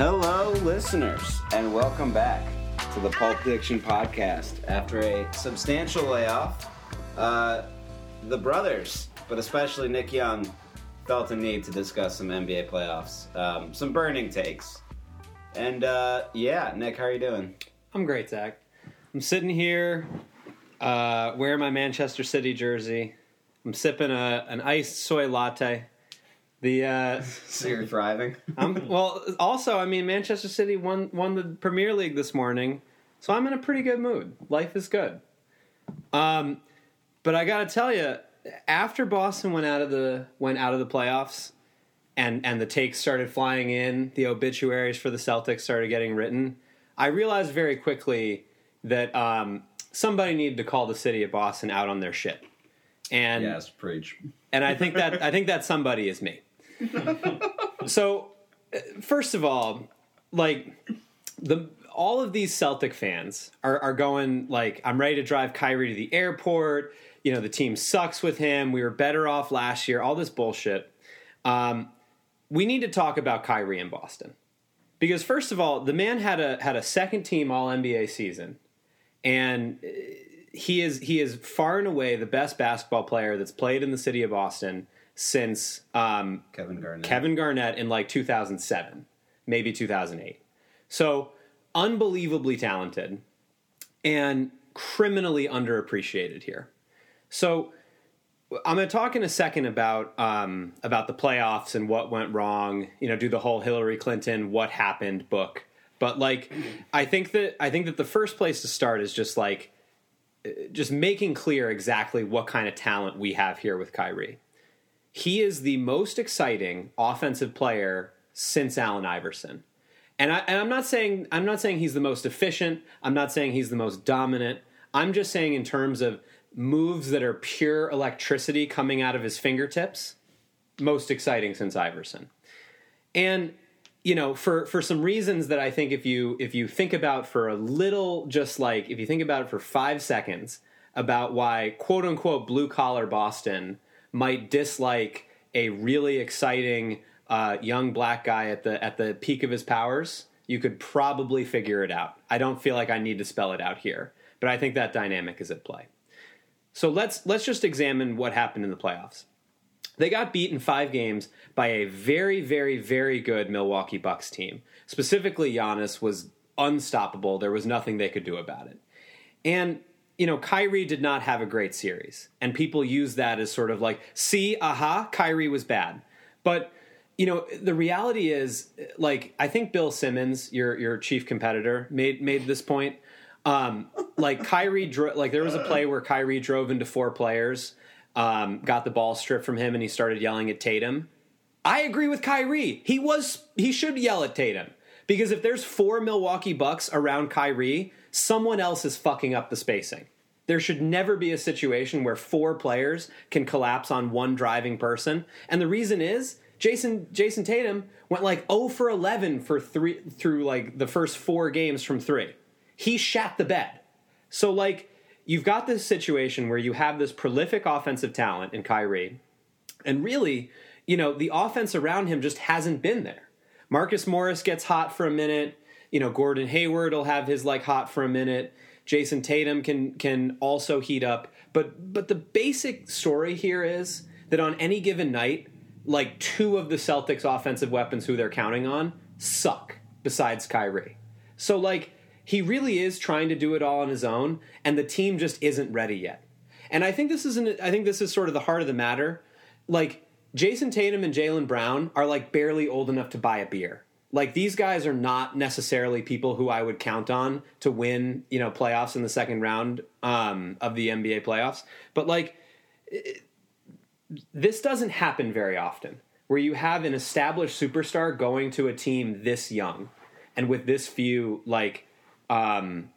Hello, listeners, and welcome back to the Pulp Fiction podcast. After a substantial layoff, uh, the brothers, but especially Nick Young, felt a need to discuss some NBA playoffs, um, some burning takes. And uh, yeah, Nick, how are you doing? I'm great, Zach. I'm sitting here uh, wearing my Manchester City jersey. I'm sipping a, an iced soy latte. The uh, So you're thriving. I'm, well, also, I mean, Manchester City won won the Premier League this morning, so I'm in a pretty good mood. Life is good. Um, but I got to tell you, after Boston went out of the went out of the playoffs, and and the takes started flying in, the obituaries for the Celtics started getting written. I realized very quickly that um, somebody needed to call the city of Boston out on their shit, and yes, preach. and I think that I think that somebody is me. so, uh, first of all, like the all of these Celtic fans are, are going like, I'm ready to drive Kyrie to the airport. You know, the team sucks with him. We were better off last year. All this bullshit. Um, we need to talk about Kyrie in Boston because first of all, the man had a had a second team All NBA season, and uh, he is he is far and away the best basketball player that's played in the city of Boston since um, Kevin Garnett. Kevin Garnett in like 2007, maybe 2008. So unbelievably talented and criminally underappreciated here. So I'm going to talk in a second about um, about the playoffs and what went wrong. You know, do the whole Hillary Clinton "What Happened" book. But like, I think that I think that the first place to start is just like just making clear exactly what kind of talent we have here with Kyrie. He is the most exciting offensive player since Allen Iverson. And, I, and I'm not saying I'm not saying he's the most efficient. I'm not saying he's the most dominant. I'm just saying in terms of moves that are pure electricity coming out of his fingertips, most exciting since Iverson. And you know, for for some reasons that I think if you if you think about for a little, just like if you think about it for five seconds about why quote unquote blue collar Boston might dislike a really exciting uh, young black guy at the at the peak of his powers, you could probably figure it out. I don't feel like I need to spell it out here, but I think that dynamic is at play. So let's let's just examine what happened in the playoffs. They got beat in five games by a very, very, very good Milwaukee Bucks team. Specifically, Giannis was unstoppable. There was nothing they could do about it. And, you know, Kyrie did not have a great series. And people use that as sort of like, see, aha, Kyrie was bad. But, you know, the reality is, like, I think Bill Simmons, your your chief competitor, made made this point. Um, like Kyrie, dro- like there was a play where Kyrie drove into four players um, got the ball stripped from him and he started yelling at Tatum. I agree with Kyrie. He was he should yell at Tatum because if there's four Milwaukee Bucks around Kyrie, someone else is fucking up the spacing. There should never be a situation where four players can collapse on one driving person. And the reason is Jayson Jayson Tatum went like 0 for 11 for 3 through like the first 4 games from 3. He shat the bed. So like you've got this situation where you have this prolific offensive talent in Kyrie, and really, you know, the offense around him just hasn't been there. Marcus Morris gets hot for a minute. You know, Gordon Hayward will have his like hot for a minute. Jayson Tatum can can also heat up. But but the basic story here is that on any given night, like two of the Celtics offensive weapons who they're counting on suck besides Kyrie. So like he really is trying to do it all on his own, and the team just isn't ready yet. And I think this is an, I think this is sort of the heart of the matter. Like Jayson Tatum and Jaylen Brown are like barely old enough to buy a beer. Like these guys are not necessarily people who I would count on to win, you know, playoffs in the second round um, of the NBA playoffs. But like, it, this doesn't happen very often, where you have an established superstar going to a team this young and with this few like um,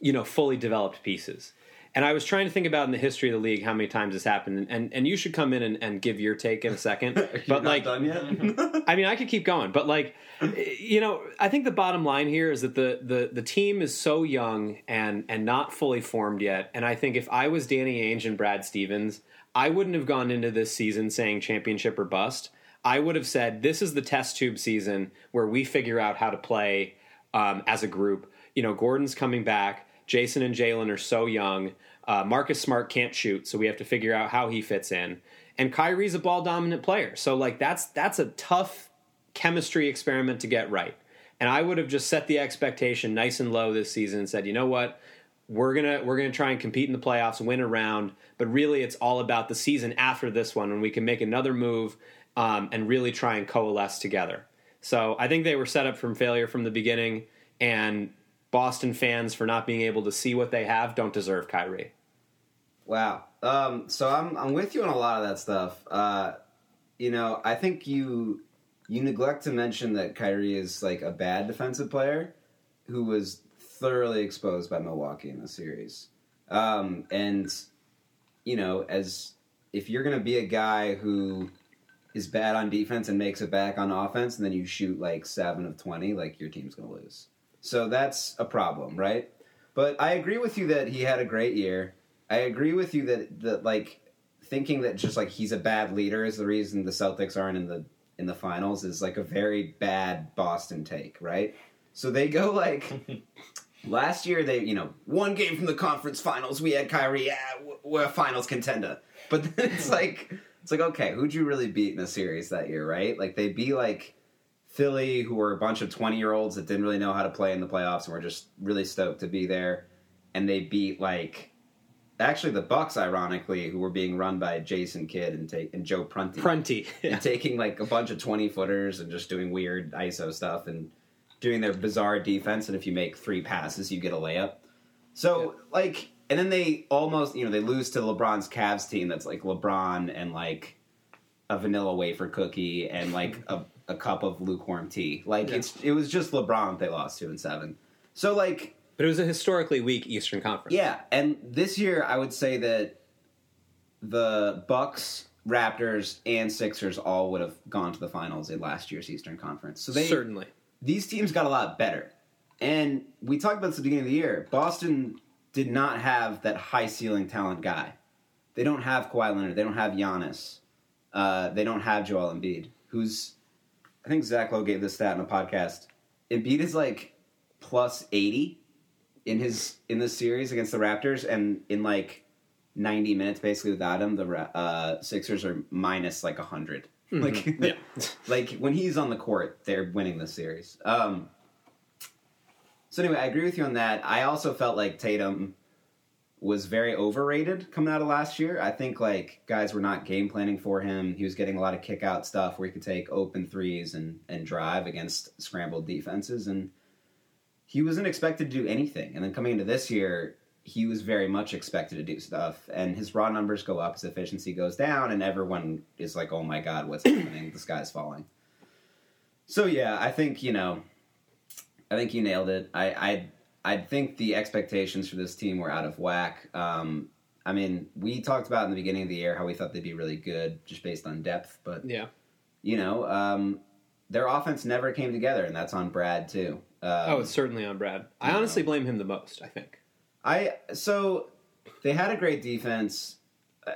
you know, fully developed pieces. And I was trying to think about in the history of the league how many times this happened, and and you should come in and, and give your take in a second. but like, done yet? I mean, I could keep going, but like, you know, I think the bottom line here is that the the the team is so young and and not fully formed yet. And I think if I was Danny Ainge and Brad Stevens, I wouldn't have gone into this season saying championship or bust. I would have said this is the test tube season where we figure out how to play um, as a group. You know, Gordon's coming back. Jayson and Jaylen are so young. Uh, Marcus Smart can't shoot, so we have to figure out how he fits in. And Kyrie's a ball dominant player, so like that's that's a tough chemistry experiment to get right. And I would have just set the expectation nice and low this season and said, you know what, we're gonna we're gonna try and compete in the playoffs, win a round, but really it's all about the season after this one when we can make another move um, and really try and coalesce together. So I think they were set up from failure from the beginning, and Boston fans for not being able to see what they have don't deserve Kyrie. Wow. Um, so I'm I'm with you on a lot of that stuff. Uh, you know, I think you you neglect to mention that Kyrie is like a bad defensive player who was thoroughly exposed by Milwaukee in the series. Um, and you know, as if you're going to be a guy who is bad on defense and makes it back on offense, and then you shoot like seven of twenty, like your team's going to lose. So that's a problem, right? But I agree with you that he had a great year. I agree with you that that like thinking that just like he's a bad leader is the reason the Celtics aren't in the in the finals is like a very bad Boston take, right? So they go like last year they you know one game from the conference finals we had Kyrie yeah we're a finals contender, but then it's like it's like okay who'd you really beat in a series that year, right? Like they be like Philly, who were a bunch of 20 year olds that didn't really know how to play in the playoffs and were just really stoked to be there. And they beat, like, actually the Bucks, ironically, who were being run by Jason Kidd and, take, and Joe Prunty. Prunty. And taking, like, a bunch of 20 footers and just doing weird ISO stuff and doing their bizarre defense. And if you make three passes, you get a layup. So, like, and then they almost, you know, they lose to LeBron's Cavs team that's like LeBron and, like, a vanilla wafer cookie and like a, a cup of lukewarm tea. Like Yeah. it's it was just LeBron they lost to in seven. So like But it was a historically weak Eastern Conference. yeah, and this year I would say that the Bucks, Raptors, and Sixers all would have gone to the finals in last year's Eastern Conference. So they certainly. these teams got a lot better. And we talked about this at the beginning of the year. Boston did not have that high ceiling talent guy. They don't have Kawhi Leonard. They don't have Giannis. Uh, they don't have Joel Embiid, who's I think Zach Lowe gave this stat in a podcast. Embiid is like plus eighty in his in this series against the Raptors, and in like ninety minutes, basically without him, the Ra- uh, Sixers are minus like hundred. Like, Yeah. like when he's on the court, they're winning the series. Um, so anyway, I agree with you on that. I also felt like Tatum was very overrated coming out of last year. I think like guys were not game planning for him. He was getting a lot of kick out stuff where he could take open threes and and drive against scrambled defenses and he wasn't expected to do anything. And then coming into this year, he was very much expected to do stuff and his raw numbers go up, his efficiency goes down and everyone is like, "Oh my god, what's happening? The sky's falling." So yeah, I think, you know, I think you nailed it. I I I think the expectations for this team were out of whack. Um, I mean, we talked about in the beginning of the year how we thought they'd be really good just based on depth, but Yeah. you know, um, their offense never came together, and that's on Brad too. Um, oh, it's certainly on Brad. I honestly blame him the most, I think. I so they had a great defense. Uh,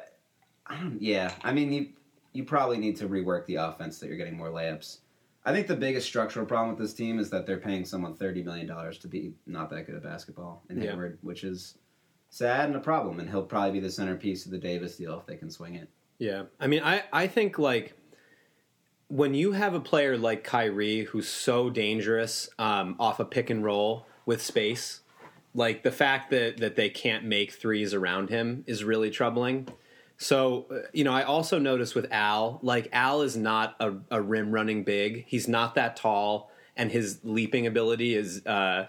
I don't. Yeah, I mean, you you probably need to rework the offense that you're getting more layups. I think the biggest structural problem with this team is that they're paying someone thirty million dollars to be not that good at basketball in Yeah. Hayward, which is sad and a problem. And he'll probably be the centerpiece of the Davis deal if they can swing it. Yeah. I mean, I, I think like when you have a player like Kyrie who's so dangerous um, off a pick and roll with space, like the fact that, that they can't make threes around him is really troubling. So, uh, you know, I also noticed with Al, like Al is not a, a rim running big. He's not that tall, and his leaping ability is uh,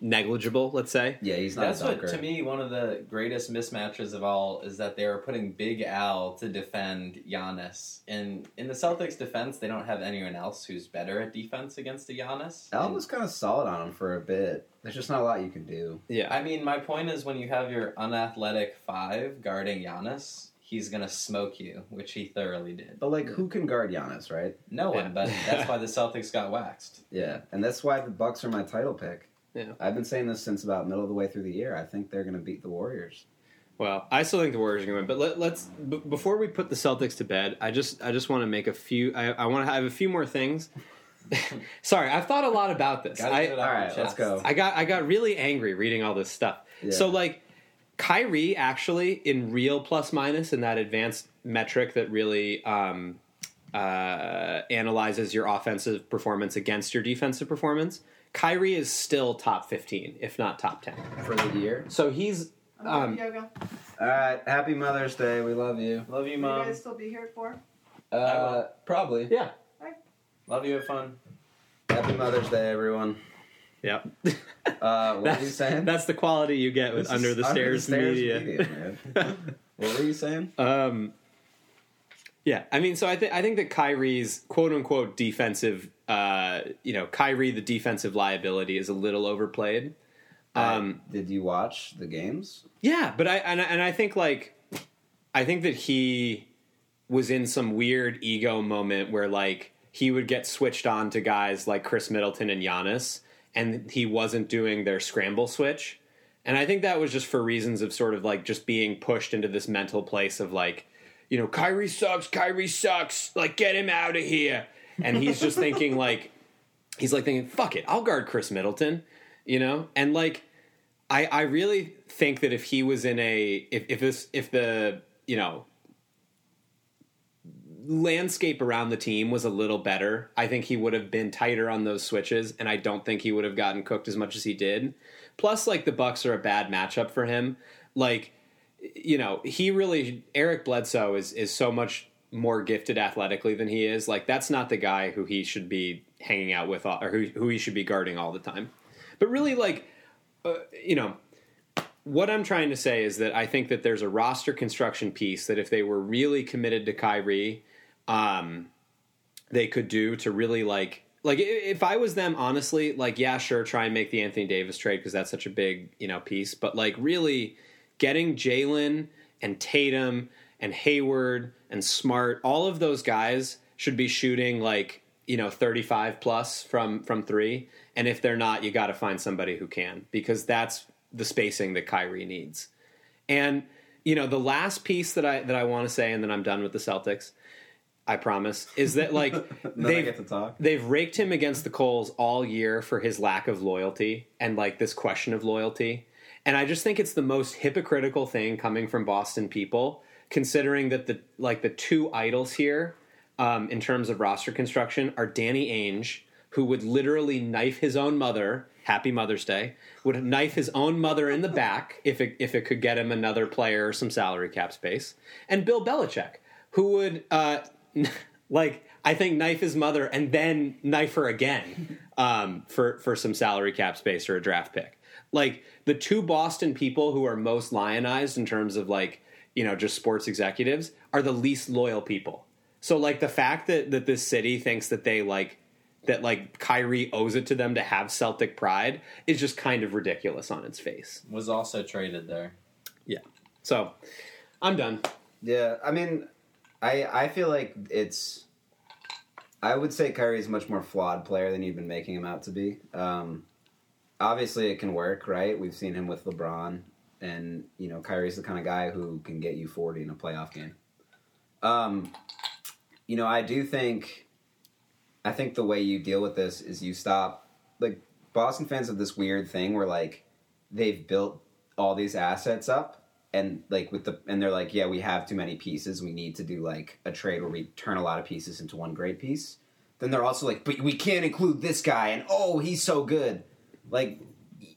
negligible, let's say. Yeah, he's not That's a what to me one of the greatest mismatches of all is that they are putting Big Al to defend Giannis. And in the Celtics defense, they don't have anyone else who's better at defense against a Giannis. Al was kind of solid on him for a bit. There's just not a lot you can do. Yeah. I mean, my point is when you have your unathletic five guarding Giannis, he's gonna smoke you, which he thoroughly did. But like, who can guard Giannis, right? No Yeah. one, but that's why the Celtics got waxed. Yeah, and that's why the Bucks are my title pick. Yeah. I've been saying this since about middle of the way through the year. I think they're going to beat the Warriors. Well, I still think the Warriors are going to win, but let, let's b- before we put the Celtics to bed, I just I just want to make a few. I, I want to have a few more things. Sorry, I've thought a lot about this. Gotta I, get it All off your right, let's go. I got I got really angry reading all this stuff. Yeah. So like Kyrie actually in real plus minus in that advanced metric that really um, uh, analyzes your offensive performance against your defensive performance. Kyrie is still top fifteen, if not top ten. for the year. So he's um, yoga. All right, happy Mother's Day. We love you. Love you, mom. Will you guys still be here for? Uh, Probably. yeah, Love you. Have fun. happy Mother's Day, everyone. Yeah. Uh, what were you that's, saying? that's the quality you get with This under the stairs, media. man. what were you saying? Um, yeah, I mean, so I think I think that Kyrie's quote unquote defensive, uh, you know, Kyrie the defensive liability is a little overplayed. Um, Uh, did you watch the games? yeah, but I and, I and I think like I think that he was in some weird ego moment where like he would get switched on to guys like Khris Middleton and Giannis, and he wasn't doing their scramble switch. And I think that was just for reasons of sort of like just being pushed into this mental place of like, you know, Kyrie sucks, Kyrie sucks, like get him out of here. And he's just thinking like, he's like thinking, fuck it, I'll guard Khris Middleton, you know? And like, I, I really think that if he was in a, if, if this, if the, you know, landscape around the team was a little better, I think he would have been tighter on those switches, and I don't think he would have gotten cooked as much as he did. Plus, like the Bucks are a bad matchup for him. Like, you know, he really Eric Bledsoe is is so much more gifted athletically than he is. Like, that's not the guy who he should be hanging out with, or who who he should be guarding all the time. But really, like, uh, you know, what I'm trying to say is that I think that there's a roster construction piece that if they were really committed to Kyrie, um, they could do to really like like if I was them, honestly, like yeah, sure, try and make the Anthony Davis trade because that's such a big you know piece, but like really getting Jaylen and Tatum and Hayward and Smart, all of those guys should be shooting like you know 35 plus from from three, and if they're not, you got to find somebody who can because that's the spacing that Kyrie needs. And you know, the last piece that I that I want to say, and then I'm done with the Celtics. I promise is that like they've get to talk. they've raked him against the coals all year for his lack of loyalty and like this question of loyalty. And I just think it's the most hypocritical thing coming from Boston people, considering that the like the two idols here um, in terms of roster construction are Danny Ainge, who would literally knife his own mother. Happy Mother's Day. Would knife his own mother in the back if it if it could get him another player or some salary cap space, and Bill Belichick, who would uh, like I think knife his mother and then knife her again um, for for some salary cap space or a draft pick. Like the two Boston people who are most lionized in terms of like you know just sports executives are the least loyal people. So like the fact that that this city thinks that they like that like Kyrie owes it to them to have Celtic pride is just kind of ridiculous on its face. Was also traded there. Yeah. So I'm done. Yeah, I mean, I I feel like it's. I would say Kyrie's a much more flawed player than you've been making him out to be. Um, obviously, it can work, right? We've seen him with LeBron, and you know, Kyrie's the kind of guy who can get you forty in a playoff game. Um, you know, I do think. I think the way you deal with this is you stop. Like Boston fans have this weird thing where like they've built all these assets up and like with the and they're like yeah we have too many pieces. We need to do like a trade where we turn a lot of pieces into one great piece. Then they're also like but we can't include this guy and oh he's so good. Like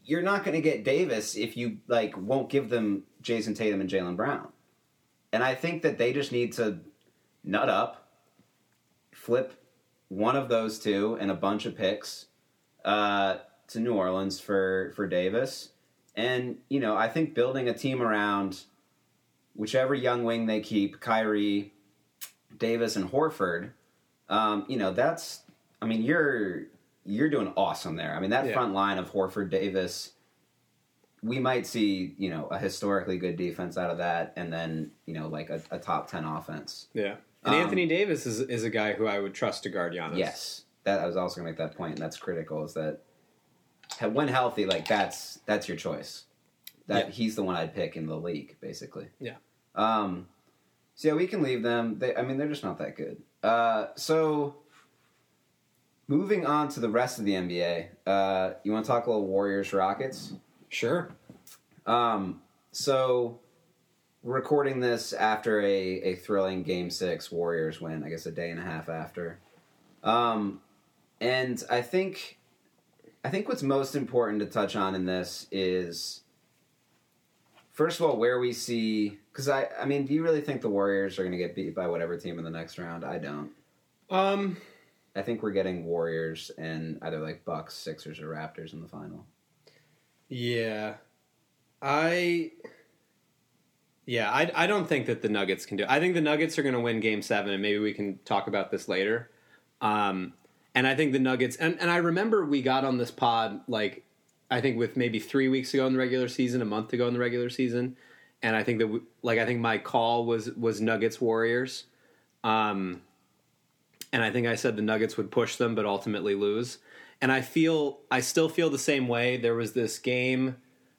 you're not going to get davis if you like won't give them jayson tatum and jaylen brown. And i think that they just need to nut up flip one of those two and a bunch of picks uh, to new orleans for for davis and, you know, I think building a team around whichever young wing they keep, Kyrie, Davis, and Horford, um, you know, that's I mean, you're you're doing awesome there. I mean, that Yeah. front line of Horford, Davis, we might see, you know, a historically good defense out of that and then, you know, like a, a top ten offense. Yeah. And Um, Anthony Davis is is a guy who I would trust to guard Giannis. Yes. That I was also gonna make that point, and that's critical, is that when healthy, like that's that's your choice. That Yeah. he's the one I'd pick in the league, basically. Yeah. Um, so yeah, we can leave them. They, I mean, they're just not that good. Uh, so moving on to the rest of the NBA, uh, you want to talk a little Warriors Rockets? Sure. Um, so we're recording this after a, a thrilling Game Six Warriors win. I guess a day and a half after. Um, and I think, I think what's most important to touch on in this is, first of all, where we see. Because I, I mean, do you really think the Warriors are going to get beat by whatever team in the next round? I don't. Um, I think we're getting Warriors and either like Bucks, Sixers, or Raptors in the final. yeah. I Yeah, I I don't think that the Nuggets can do. It. I think the Nuggets are going to win game 7 and maybe we can talk about this later. Um and I think the Nuggets and and I remember we got on this pod like I think with maybe 3 weeks ago in the regular season, a month ago in the regular season, and I think that we, like I think my call was was Nuggets Warriors. Um and I think I said the Nuggets would push them but ultimately lose. And I feel I still feel the same way. There was this game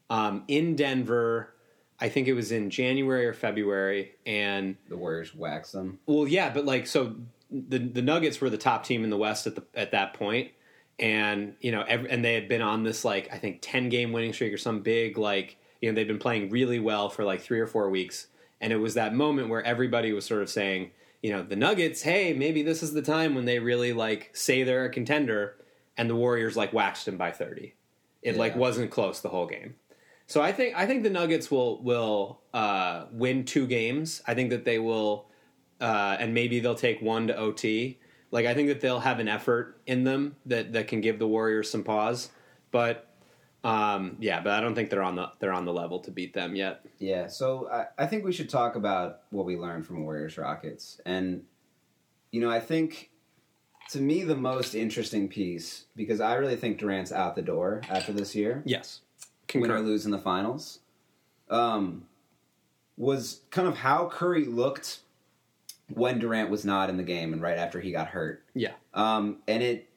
um, in Denver. I think it was in January or February, and The Warriors wax them. well, yeah, but like so, the the Nuggets were the top team in the West at the at that point, and you know, every, and they had been on this like I think ten game winning streak or some big like you know they'd been playing really well for like three or four weeks, and it was that moment where everybody was sort of saying, you know, the Nuggets, hey, maybe this is the time when they really like say they're a contender, and the Warriors like waxed them by thirty. It like wasn't close the whole game. So I think I think the Nuggets will will uh, win two games. I think that they will, uh, and maybe they'll take one to OT. Like I think that they'll have an effort in them that that can give the Warriors some pause. But um, yeah, but I don't think they're on the they're on the level to beat them yet. Yeah, so I, I think we should talk about what we learned from Warriors Rockets. And, you know, I think to me the most interesting piece, because I really think Durant's out the door after this year, Yes, win or concur. lose in the finals, um, was kind of how Curry looked when Durant was not in the game and right after he got hurt. Yeah, Um, and it,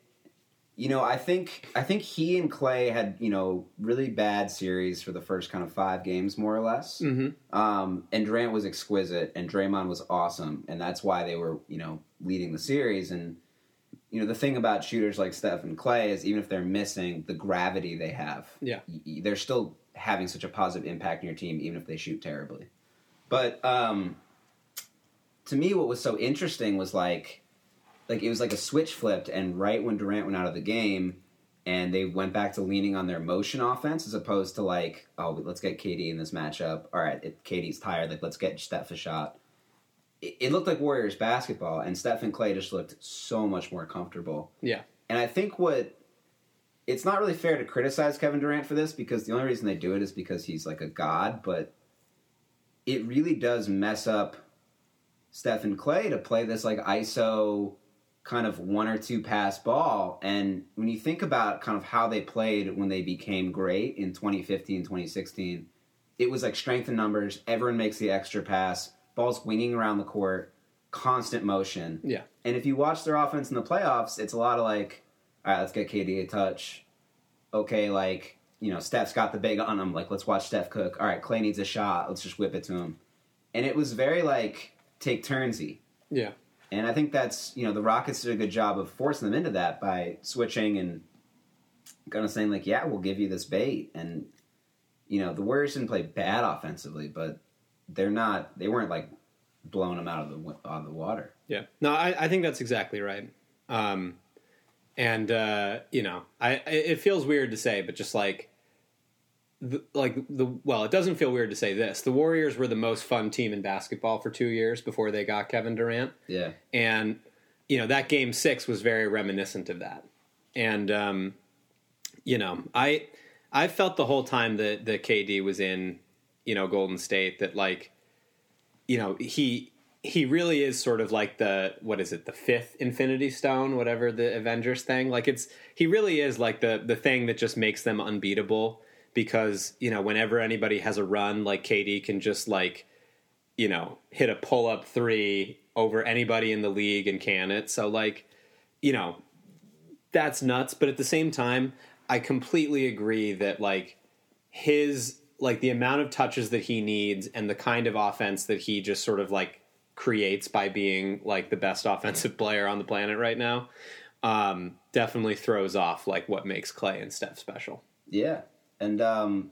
you know, I think I think he and Clay had you know really bad series for the first kind of five games, more or less. hmm Um, and Durant was exquisite, and Draymond was awesome, and that's why they were you know leading the series. And you know the thing about shooters like Steph and Clay is even if they're missing, the gravity they have, Yeah. they're still having such a positive impact on your team, even if they shoot terribly. But um, to me, what was so interesting was like, like it was like a switch flipped, and right when Durant went out of the game, and they went back to leaning on their motion offense as opposed to like, oh, let's get KD in this matchup. All right, it, KD's tired. Like, let's get Steph a shot. It, it looked like Warriors basketball, and Steph and Clay just looked so much more comfortable. yeah, And I think what it's not really fair to criticize Kevin Durant for this because the only reason they do it is because he's like a god, but it really does mess up Steph and Clay to play this like ISO kind of one or two pass ball. And when you think about kind of how they played when they became great in 2015, 2016, it was like strength in numbers. Everyone makes the extra pass, balls winging around the court, constant motion. yeah, And if you watch their offense in the playoffs, it's a lot of like, all right, let's get KD a touch. Okay, like, you know, Steph's got the big on him. Like, let's watch Steph cook. All right, Clay needs a shot. Let's just whip it to him. And it was very like take turnsy. yeah. And I think that's, you know, the Rockets did a good job of forcing them into that by switching and kind of saying, like, yeah, we'll give you this bait. And, you know, the Warriors didn't play bad offensively, but they're not, they weren't like blowing them out of the, out of the water. Yeah. No, I, I think that's exactly right. Um, and uh, you know, I- it feels weird to say, but just like, the, like the well, it doesn't feel weird to say this. The Warriors were the most fun team in basketball for two years before they got Kevin Durant, Yeah. and you know that game six was very reminiscent of that. And um, you know, I I felt the whole time that that KD was in, you know, Golden State that like, you know, he he really is sort of like the what is it the fifth Infinity Stone, whatever the Avengers thing. Like it's he really is like the the thing that just makes them unbeatable because you know whenever anybody has a run, like KD can just like you know hit a pull up three over anybody in the league and can it. So like you know that's nuts. But at the same time, I completely agree that like his like the amount of touches that he needs and the kind of offense that he just sort of like creates by being like the best offensive player on the planet right now um, definitely throws off like what makes Clay and Steph special. Yeah, and um,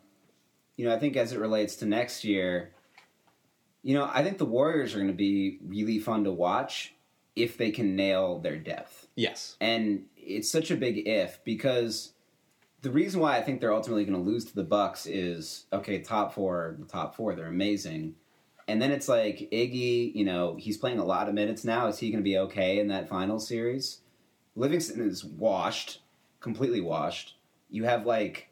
you know, I think as it relates to next year, you know, I think the Warriors are going to be really fun to watch if they can nail their depth. Yes. And it's such a big if because the reason why I think they're ultimately going to lose to the Bucks is okay, top four, the top four, they're amazing. And then it's like Iggy, you know, he's playing a lot of minutes now. Is he going to be okay in that final series? Livingston is washed, completely washed. You have like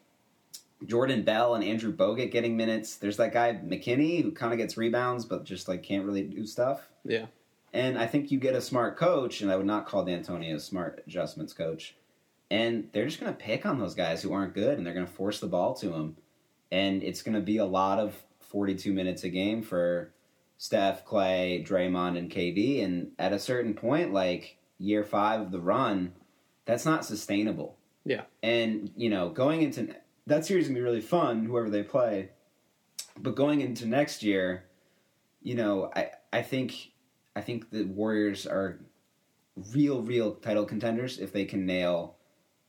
Jordan Bell and Andrew Bogut getting minutes. There's that guy McKinnie who kind of gets rebounds, but just like can't really do stuff. Yeah. And I think you get a smart coach, and I would not call D'Antonio a smart adjustments coach. And they're just going to pick on those guys who aren't good, and they're going to force the ball to them. And it's going to be a lot of 42 minutes a game for Steph, Clay, Draymond, and KD. And at a certain point, like year five of the run, that's not sustainable. Yeah. And, you know, going into that series is going to be really fun, whoever they play. But going into next year, you know, I, I think I think the Warriors are real, real title contenders if they can nail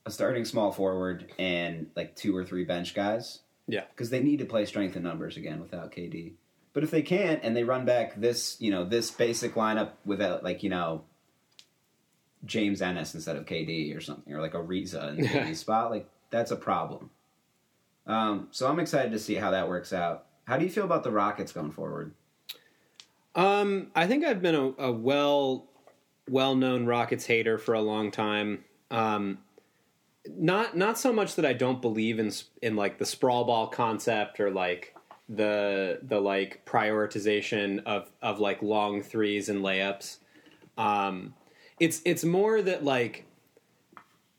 a starting small forward and like two or three bench guys. Yeah. Because they need to play strength in numbers again without KD. But if they can't and they run back this, you know, this basic lineup without like, you know, James Ennis instead of KD or something, or like Ariza in the spot, like that's a problem. Um, so I'm excited to see how that works out. How do you feel about the Rockets going forward? Um, I think I've been a, a well well known Rockets hater for a long time. Um, not not so much that I don't believe in in like the sprawl ball concept or like the the like prioritization of of like long threes and layups. Um, it's it's more that like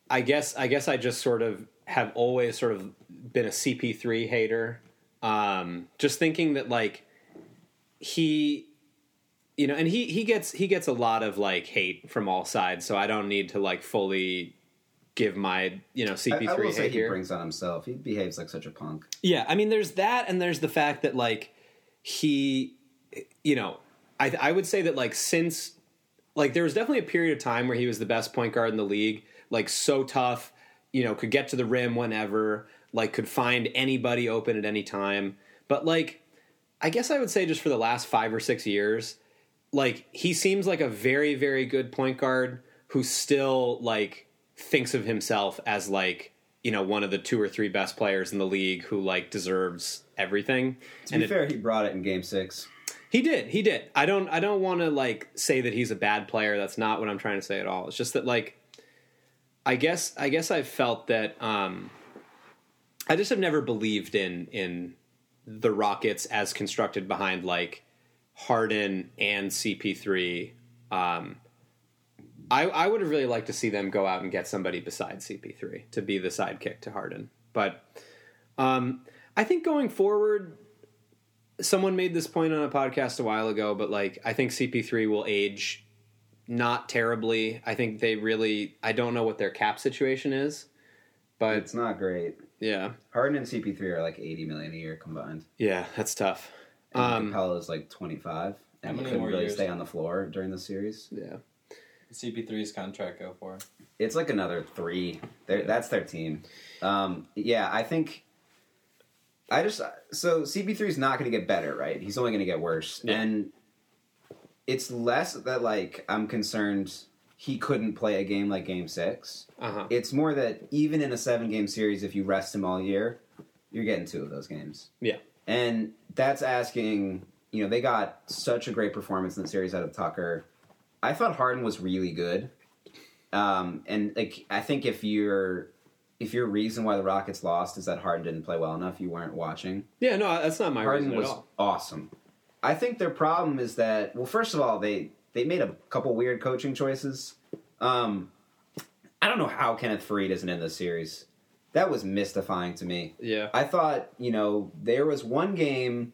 I guess I guess I just sort of have always sort of been a CP3 hater. Um, just thinking that like he you know and he he gets he gets a lot of like hate from all sides so i don't need to like fully give my you know cp3 I, I will hate say he here brings on himself. He behaves like such a punk. yeah i mean there's that and there's the fact that like he you know i i would say that like since like there was definitely a period of time where he was the best point guard in the league like so tough you know could get to the rim whenever like could find anybody open at any time. But like i guess i would say just for the last 5 or 6 years like he seems like a very very good point guard who still like thinks of himself as like you know one of the two or three best players in the league who like deserves everything. To be fair, he brought it in Game Six. he did. He did. I don't i don't want to like say that he's a bad player. That's not what i'm trying to say at all. It's just that like i guess i guess i've felt that um i just have never believed in in the rockets as constructed behind like Harden and CP3. Um, I, I would have really liked to see them go out and get somebody besides CP3 to be the sidekick to Harden. But um, I think going forward, someone made this point on a podcast a while ago, but like I think CP3 will age not terribly. I think they really. I don't know what their cap situation is, but It's not great. yeah, Harden and CP3 are like 80 million a year combined. yeah, that's tough. And Um, Capela is like 25, and How he couldn't really years? stay on the floor during the series. Yeah, CP3's contract go for? It's like another three. They're, that's their team. Um, yeah, I think. I just so CP3 is not going to get better, right? He's only going to get worse, Yeah. and it's less that like I'm concerned he couldn't play a game like Game Six. uh huh. It's more that even in a seven game series, if you rest him all year, you're getting two of those games. Yeah. And that's asking, you know, they got such a great performance in the series out of Tucker. I thought Harden was really good. Um, and like I think if you're if your reason why the Rockets lost is that Harden didn't play well enough, you weren't watching. Yeah, no, that's not my Harden reason was all. awesome. I think their problem is that well, first of all, they they made a couple weird coaching choices. Um, I don't know how Kenneth Faried isn't in this series. That was mystifying to me. Yeah. I thought, you know, there was one game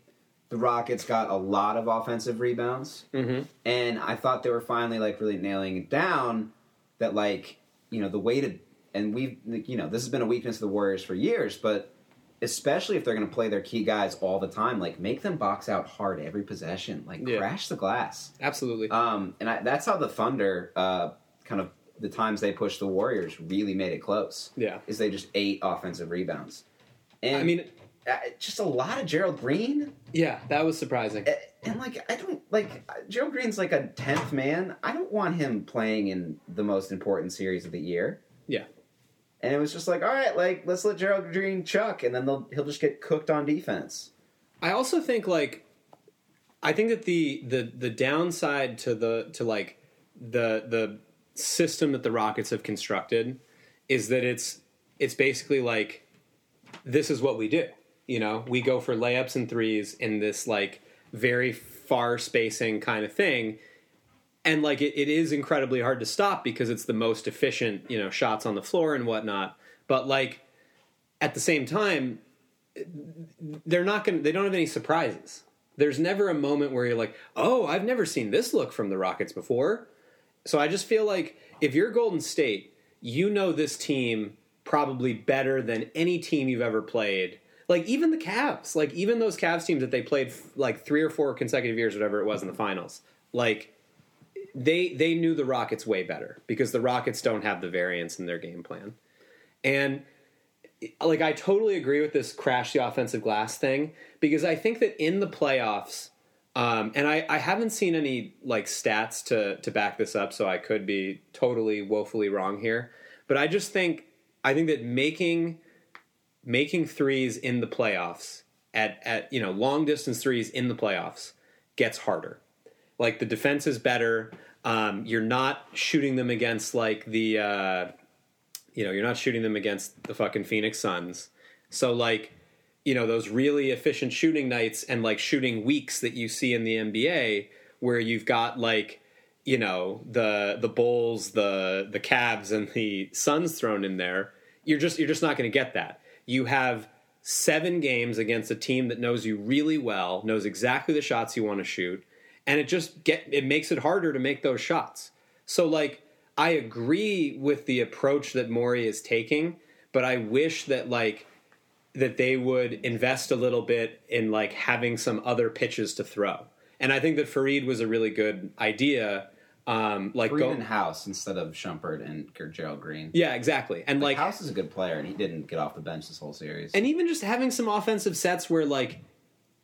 the Rockets got a lot of offensive rebounds, Mm-hmm. and I thought they were finally like really nailing it down. That like, you know, the way to and we've you know this has been a weakness of the Warriors for years, but especially if they're going to play their key guys all the time, like make them box out hard every possession, like Yeah. crash the glass. Absolutely. Um, and I, that's how the Thunder, uh, kind of the times they pushed the Warriors, really made it close. yeah. Is they just ate offensive rebounds. And I mean, just a lot of Gerald Green. yeah, that was surprising. And like I don't like Gerald Green's like a tenth man. I don't want him playing in the most important series of the year. Yeah. And it was just like, all right, like let's let Gerald Green chuck, and then he'll just get cooked on defense. I also think like I think that the the the downside to the to like the the system that the Rockets have constructed is that it's it's basically like this is what we do. You know, we go for layups and threes in this like very far spacing kind of thing. And like it, it is incredibly hard to stop because it's the most efficient, you know, shots on the floor and whatnot. But like at the same time, they're not to they don't have any surprises. There's never a moment where you're like, "Oh, I've never seen this look from the Rockets before." So I just feel like if you're Golden State, you know this team probably better than any team you've ever played. Like even the Cavs, like even those Cavs teams that they played like 3 or 4 consecutive years whatever it was in the finals. Like they they knew the Rockets way better because the Rockets don't have the variance in their game plan. And like I totally agree with this crash the offensive glass thing because I think that in the playoffs, um, and I, I haven't seen any like stats to to back this up, so I could be totally woefully wrong here. But I just think I think that making making threes in the playoffs at at you know long distance threes in the playoffs gets harder. Like the defense is better. Um, you're not shooting them against like the uh, you know, you're not shooting them against the fucking Phoenix Suns. So like, you know, those really efficient shooting nights and like shooting weeks that you see in the NBA where you've got like, you know, the the Bulls, the the Cavs and the Suns thrown in there, you're just you're just not going to get that. You have seven games against a team that knows you really well, knows exactly the shots you want to shoot, and it just get it makes it harder to make those shots. So like I agree with the approach that Morey is taking, but I wish that like that they would invest a little bit in like having some other pitches to throw. And I think that Faried was a really good idea. Um, like Green go, and House instead of Shumpert and Gerald Green. yeah, exactly. And Like like House is a good player, and he didn't get off the bench this whole series. and even just having some offensive sets where like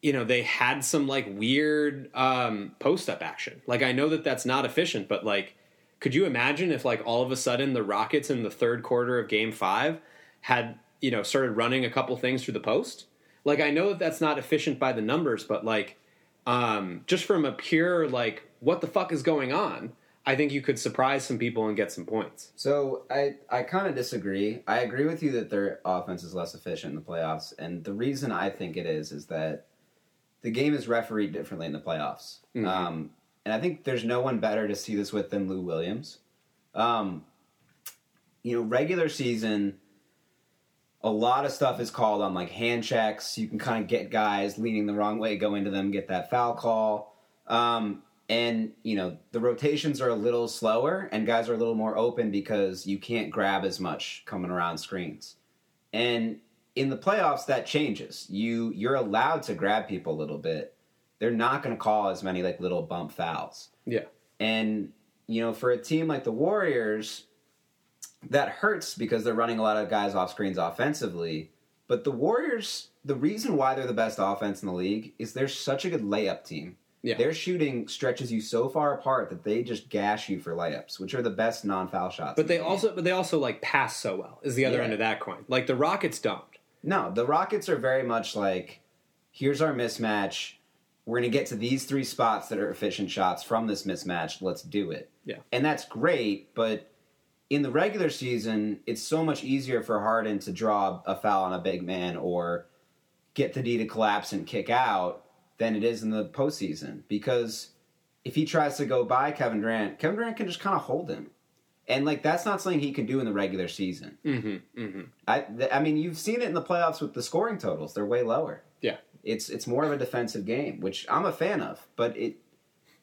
you know they had some like weird um post up action. Like i know that that's not efficient but like could you imagine if like all of a sudden the rockets in the third quarter of game five had you know started running a couple things through the post? Like i know that that's not efficient by the numbers but like um just from a pure like what the fuck is going on i think you could surprise some people and get some points. So I I kind of disagree. I agree with you that their offense is less efficient in the playoffs, and the reason I think it is is that the game is refereed differently in the playoffs. Mhm. Um, and I think there's no one better to see this with than Lou Williams. Um, you know, regular season, a lot of stuff is called on like hand checks. You can kind of get guys leaning the wrong way, go into them, get that foul call. Um, and you know the rotations are a little slower, and guys are a little more open because you can't grab as much coming around screens. And in the playoffs, that changes. You you're allowed to grab people a little bit. They're not going to call as many like little bump fouls. yeah And you know, for a team like the Warriors, that hurts because they're running a lot of guys off screens offensively. But the Warriors, the reason why they're the best offense in the league is they're such a good layup team. Yeah. Their shooting stretches you so far apart that they just gash you for layups, which are the best non-foul shots. But they the also, but they also like pass so well. Is the other Yeah. end of that coin? Like the Rockets don't. No, the Rockets are very much like, here's our mismatch. We're going to get to these three spots that are efficient shots from this mismatch. Let's do it. Yeah. And that's great, but in the regular season, it's so much easier for Harden to draw a foul on a big man or get the D to collapse and kick out than it is in the postseason. Because if he tries to go by Kevin Durant, Kevin Durant can just kind of hold him. And like that's not something he can do in the regular season. Mm-hmm. Mm-hmm. I, th- I mean, you've seen it in the playoffs with the scoring totals; they're way lower. Yeah. It's it's more of a defensive game, which I'm a fan of. But it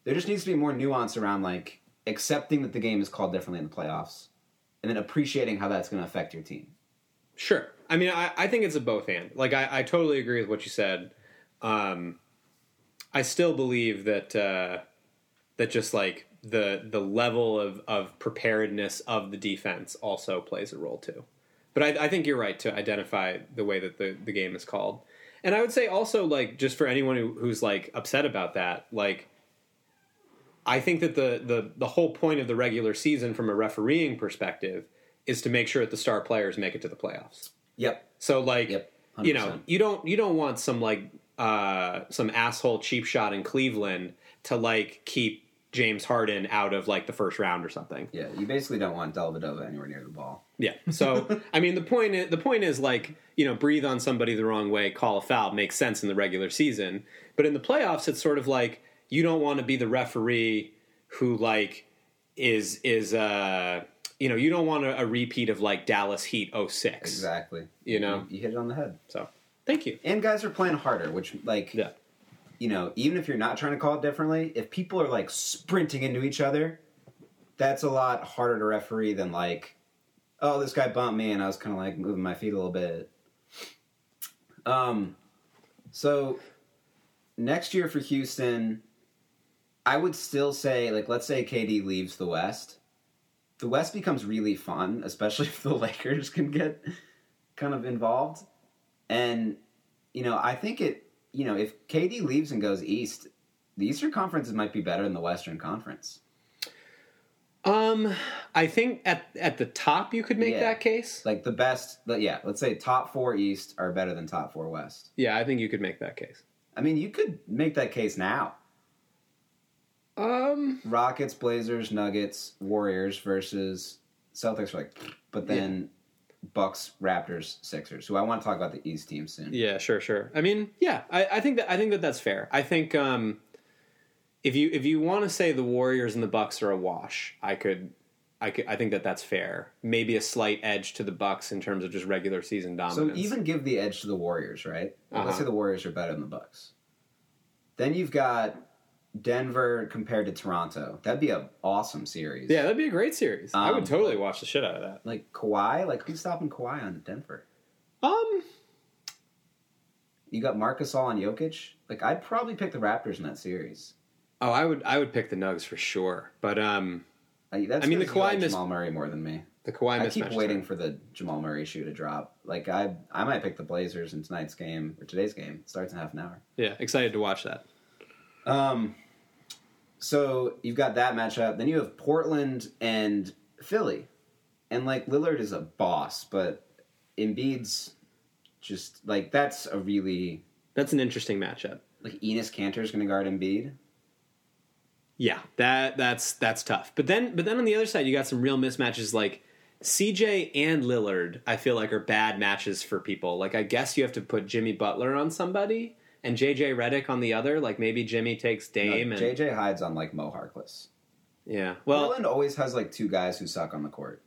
there just needs to be more nuance around like accepting that the game is called differently in the playoffs, and then appreciating how that's going to affect your team. Sure. I mean, I, I think it's a both and. Like, I, I totally agree with what you said. Um, I still believe that uh, that just like the the level of of preparedness of the defense also plays a role too. But I, I think you're right to identify the way that the the game is called. And I would say also like just for anyone who, who's like upset about that, like I think that the the the whole point of the regular season from a refereeing perspective is to make sure that the star players make it to the playoffs. Yep. So like Yep. you know, you don't you don't want some like uh some asshole cheap shot in Cleveland to like keep James Harden out of like the first round or something. Yeah, you basically don't want Dellavedova anywhere near the ball. Yeah. So I mean the point is, the point is like, you know, breathe on somebody the wrong way, call a foul makes sense in the regular season, but in the playoffs it's sort of like you don't want to be the referee who like is is uh you know, you don't want a, a repeat of like Dallas Heat 06. Exactly. You know? you, hit it on the head. So, thank you. And guys are playing harder, which like Yeah. You know, even if you're not trying to call it differently, if people are like sprinting into each other, that's a lot harder to referee than like, oh, this guy bumped me and I was kind of like moving my feet a little bit. Um, so next year for Houston, I would still say like, let's say KD leaves the West. The West becomes really fun, especially if the Lakers can get kind of involved. And you know, I think it. You know, if KD leaves and goes East, the Eastern Conference might be better than the Western Conference. Um, I think at at the top you could make Yeah. that case. Like the best, but yeah, let's say top four East are better than top four West. Yeah, I think you could make that case. I mean, you could make that case now. Um, Rockets, Blazers, Nuggets, Warriors versus Celtics. Like, but then Bucks, Raptors, Sixers. Who I want to talk about the East team soon. yeah, sure, sure. I mean, yeah, I, I think that I think that that's fair. I think um, if you if you want to say the Warriors and the Bucks are a wash, I could. I, could, I think that that's fair. Maybe a slight edge to the Bucks in terms of just regular season dominance. So even give the edge to the Warriors, right? Let's Uh-huh. say the Warriors are better than the Bucks. Then you've got Denver compared to Toronto. That'd be an awesome series. yeah, that'd be a great series. I would Um, totally watch the shit out of that. Like Kawhi, like who's stopping Kawhi on Denver? Um, You got Marcus All and Jokic. Like I'd probably pick the Raptors in that series. oh, I would I would pick the Nugs for sure. But um, Like, I mean, the you like Kawhi miss- Jamal Murray more than me. the Kawhi I keep waiting for the Jamal Murray shoe to drop. Like I, I might pick the Blazers in tonight's game or today's game. It starts in half an hour. Yeah, excited to watch that. Um, so you've got that matchup. Then you have Portland and Philly, and like Lillard is a boss, but Embiid's just like that's a really That's an interesting matchup. like Enes Kanter's going to guard Embiid. Yeah, that that's that's tough. But then but then on the other side you got some real mismatches like CJ and Lillard, I feel like are bad matches for people. Like I guess you have to put Jimmy Butler on somebody and JJ Redick on the other. Like maybe Jimmy takes Dame No, and JJ hides on like Mo Harkless. Yeah. Well, Portland always has like two guys who suck on the court,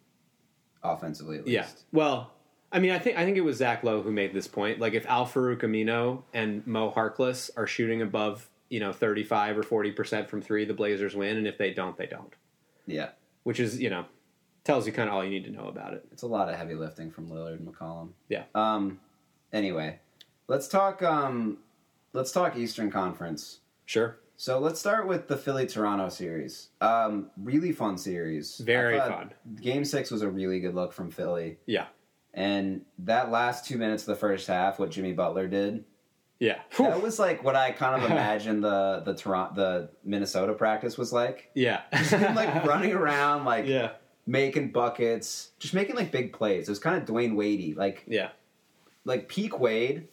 offensively at least. yeah. Well, I mean, I think I think it was Zach Lowe who made this point. Like, if Al-Farouq Aminu and Mo Harkless are shooting above, you know, thirty five or forty percent from three, the Blazers win, and if they don't, they don't. Yeah, Which is, you know, tells you kind of all you need to know about it. it's a lot of heavy lifting from Lillard and McCollum. Yeah. Um. Anyway, let's talk. Um, let's talk Eastern Conference. Sure. So let's start with the Philly Toronto series. Um, really fun series. Very fun. Game six was a really good look from Philly, Yeah. and that last two minutes of the first half, what Jimmy Butler did, Yeah. that was like what I kind of imagined the the Toronto the Minnesota practice was like. yeah. Him like running around, like Yeah. making buckets, just making like big plays. It was kind of Dwyane Wadey, like Yeah. like peak Wade.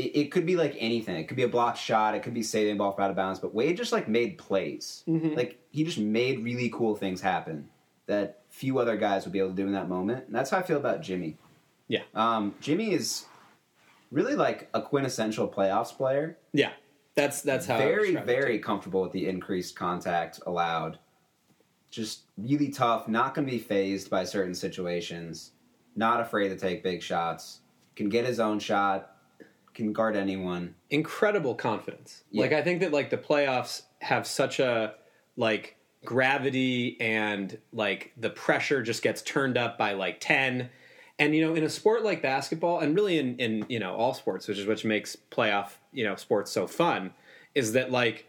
It, it could be like anything. It could be a blocked shot. It could be saving ball from out of bounds. But Wade just like made plays. Mhm. Like he just made really cool things happen that few other guys would be able to do in that moment. And that's how I feel about Jimmy. Yeah. Um, Jimmy is really like a quintessential playoffs player. Yeah. That's that's how I very it, very comfortable with the increased contact allowed. Just really tough. Not going to be phased by certain situations. Not afraid to take big shots. Can get his own shot. Can guard anyone. incredible confidence. Yeah. Like I think that like the playoffs have such a like gravity and like the pressure just gets turned up by like 10 And you know, in a sport like basketball, and really in, in you know all sports, which is what makes playoff you know sports so fun, is that like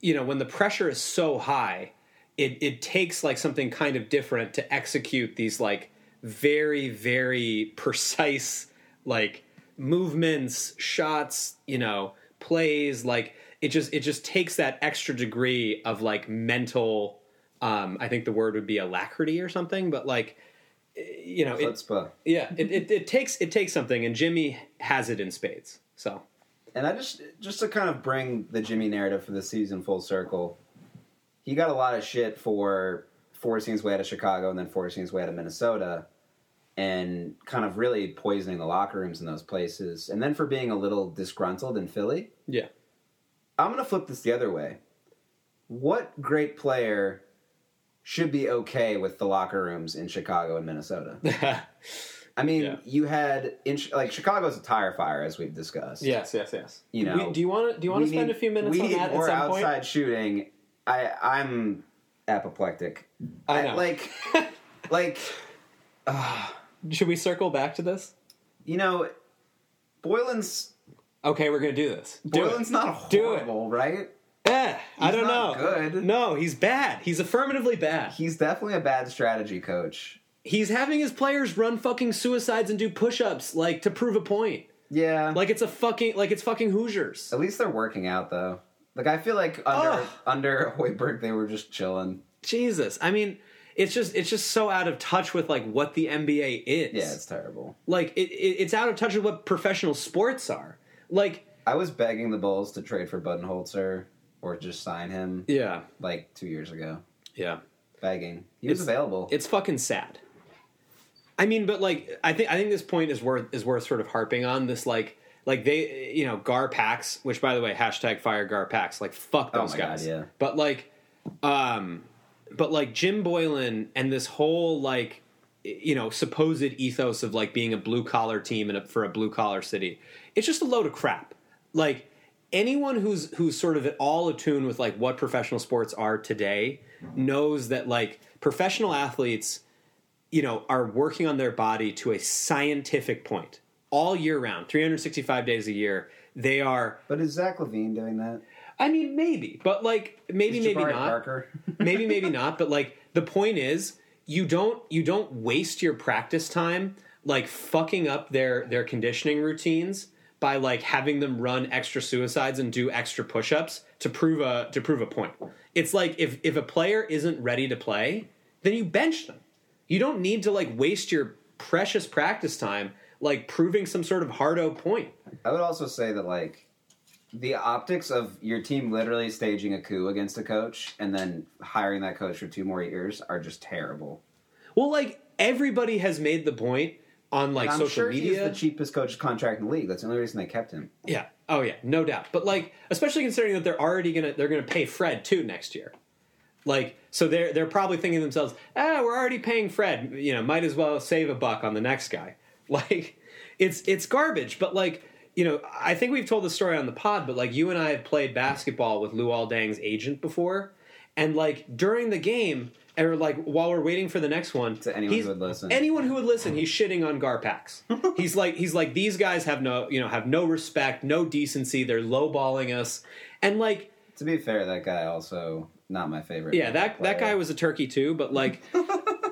you know when the pressure is so high, it it takes like something kind of different to execute these like very very precise like movements, shots, you know, plays. Like it just it just takes that extra degree of like mental. Um, I think the word would be alacrity or something, but like you know, it, yeah, it, it, it takes it takes something, and Jimmy has it in spades. So And I just just to kind of bring the Jimmy narrative for the season full circle, he got a lot of shit for forcing his way out of Chicago and then forcing his way out of Minnesota and kind of really poisoning the locker rooms in those places. And then for being a little disgruntled in Philly. yeah, I'm going to flip this the other way. What great player should be okay with the locker rooms in Chicago and Minnesota? I mean, Yeah. you had in like Chicago's a tire fire as we've discussed. yes, yes, yes. You know, We- do you want to do you want to spend need- a few minutes on that at more outside point? shooting. I I'm apoplectic. I know. like like Should we circle back to this? you know, Boylen's Okay, we're gonna do this. Do Boylen's it. not Do it. horrible, right? Eh, I don't not know. good. No, he's bad. He's affirmatively bad. He's definitely a bad strategy coach. He's having his players run fucking suicides and do push-ups like to prove a point. Yeah, Like it's a fucking like it's fucking Hoosiers. at least they're working out though. Like I feel like under Ugh. under Hoiberg they were just chilling. Jesus. I mean, it's just it's just so out of touch with like what the NBA is. Yeah, it's terrible. like it, it, it's out of touch with what professional sports are. Like I was begging the Bulls to trade for Budenholzer or just sign him yeah, like two years ago. yeah. Begging, he was It's- available. It's fucking sad. I mean, but like I think I think this point is worth is worth sort of harping on this like like they you know Gar Pax, which by the way hashtag fire Gar Pax like fuck Oh those God, guys. yeah. But like, um, but like Jim Boylen and this whole like you know supposed ethos of like being a blue collar team and for a blue collar city, it's just a load of crap. Like anyone who's who's sort of at all attuned with like what professional sports are today knows that like professional athletes you know are working on their body to a scientific point all year round 365 days a year they are but is Zach LaVine doing that? I mean maybe but like maybe maybe not. Maybe maybe not but like the point is you don't you don't waste your practice time like fucking up their their conditioning routines by like having them run extra suicides and do extra push-ups to prove a to prove a point. It's like if if a player isn't ready to play then you bench them. You don't need to like waste your precious practice time like proving some sort of hardo point. I would also say that like the optics of your team literally staging a coup against a coach and then hiring that coach for two more years are just terrible. well like everybody has made the point on like social sure media the cheapest coach contract in the league. That's the only reason they kept him. Yeah. Oh yeah, no doubt. But like, especially considering that they're already gonna they're gonna pay Fred too next year. Like, so they're they're probably thinking to themselves, ah, we're already paying Fred. You know, might as well save a buck on the next guy. Like, it's it's garbage. But like, you know, I think we've told the story on the pod. But like, you and I have played basketball with Luol Deng's agent before, and like during the game. Or like while we're waiting for the next one, To anyone who would listen. anyone who would listen, he's shitting on Garpax. he's like he's like these guys have no you know have no respect, no decency. They're lowballing us, and like To be fair, that guy also not my favorite. yeah, that that guy was a turkey too. But like,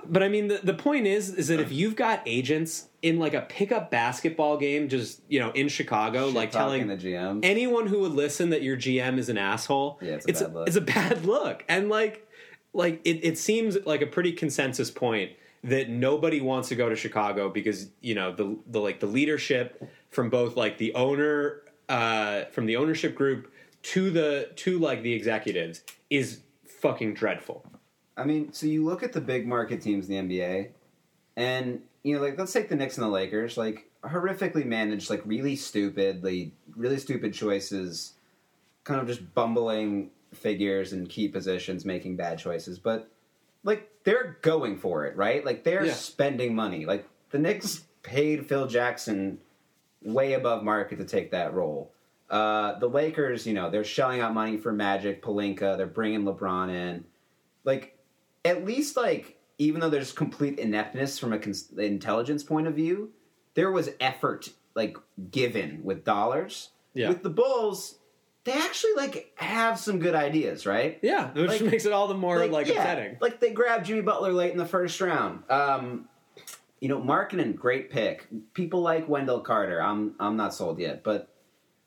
but I mean the the point is is that if you've got agents in like a pickup basketball game, just you know in Chicago, Shit like telling the GM. anyone who would listen that your GM is an asshole, Yeah, it's a it's bad look. it's a bad look. And like like it, it seems like a pretty consensus point that nobody wants to go to Chicago because you know the the like the leadership from both like the owner uh from the ownership group to the to like the executives is fucking dreadful. I mean, so you look at the big market teams in the NBA, and you know, like let's take the Knicks and the Lakers, like horrifically managed, like really stupidly, really stupid choices, kind of just bumbling figures and key positions, making bad choices, but like they're going for it, right? Like they're Yeah. spending money. Like the Knicks paid Phil Jackson way above market to take that role. Uh, the Lakers, you know, they're shelling out money for Magic, Pelinka. They're bringing LeBron in. Like, at least like even though there's complete ineptness from a cons- intelligence point of view, there was effort like given with dollars. Yeah. With the Bulls, they actually like have some good ideas, right? Yeah, which Like- makes it all the more like, yeah, upsetting. Like they grabbed Jimmy Butler late in the first round. Um, you know, Markkanen, great pick. People like Wendell Carter. I'm I'm not sold yet, but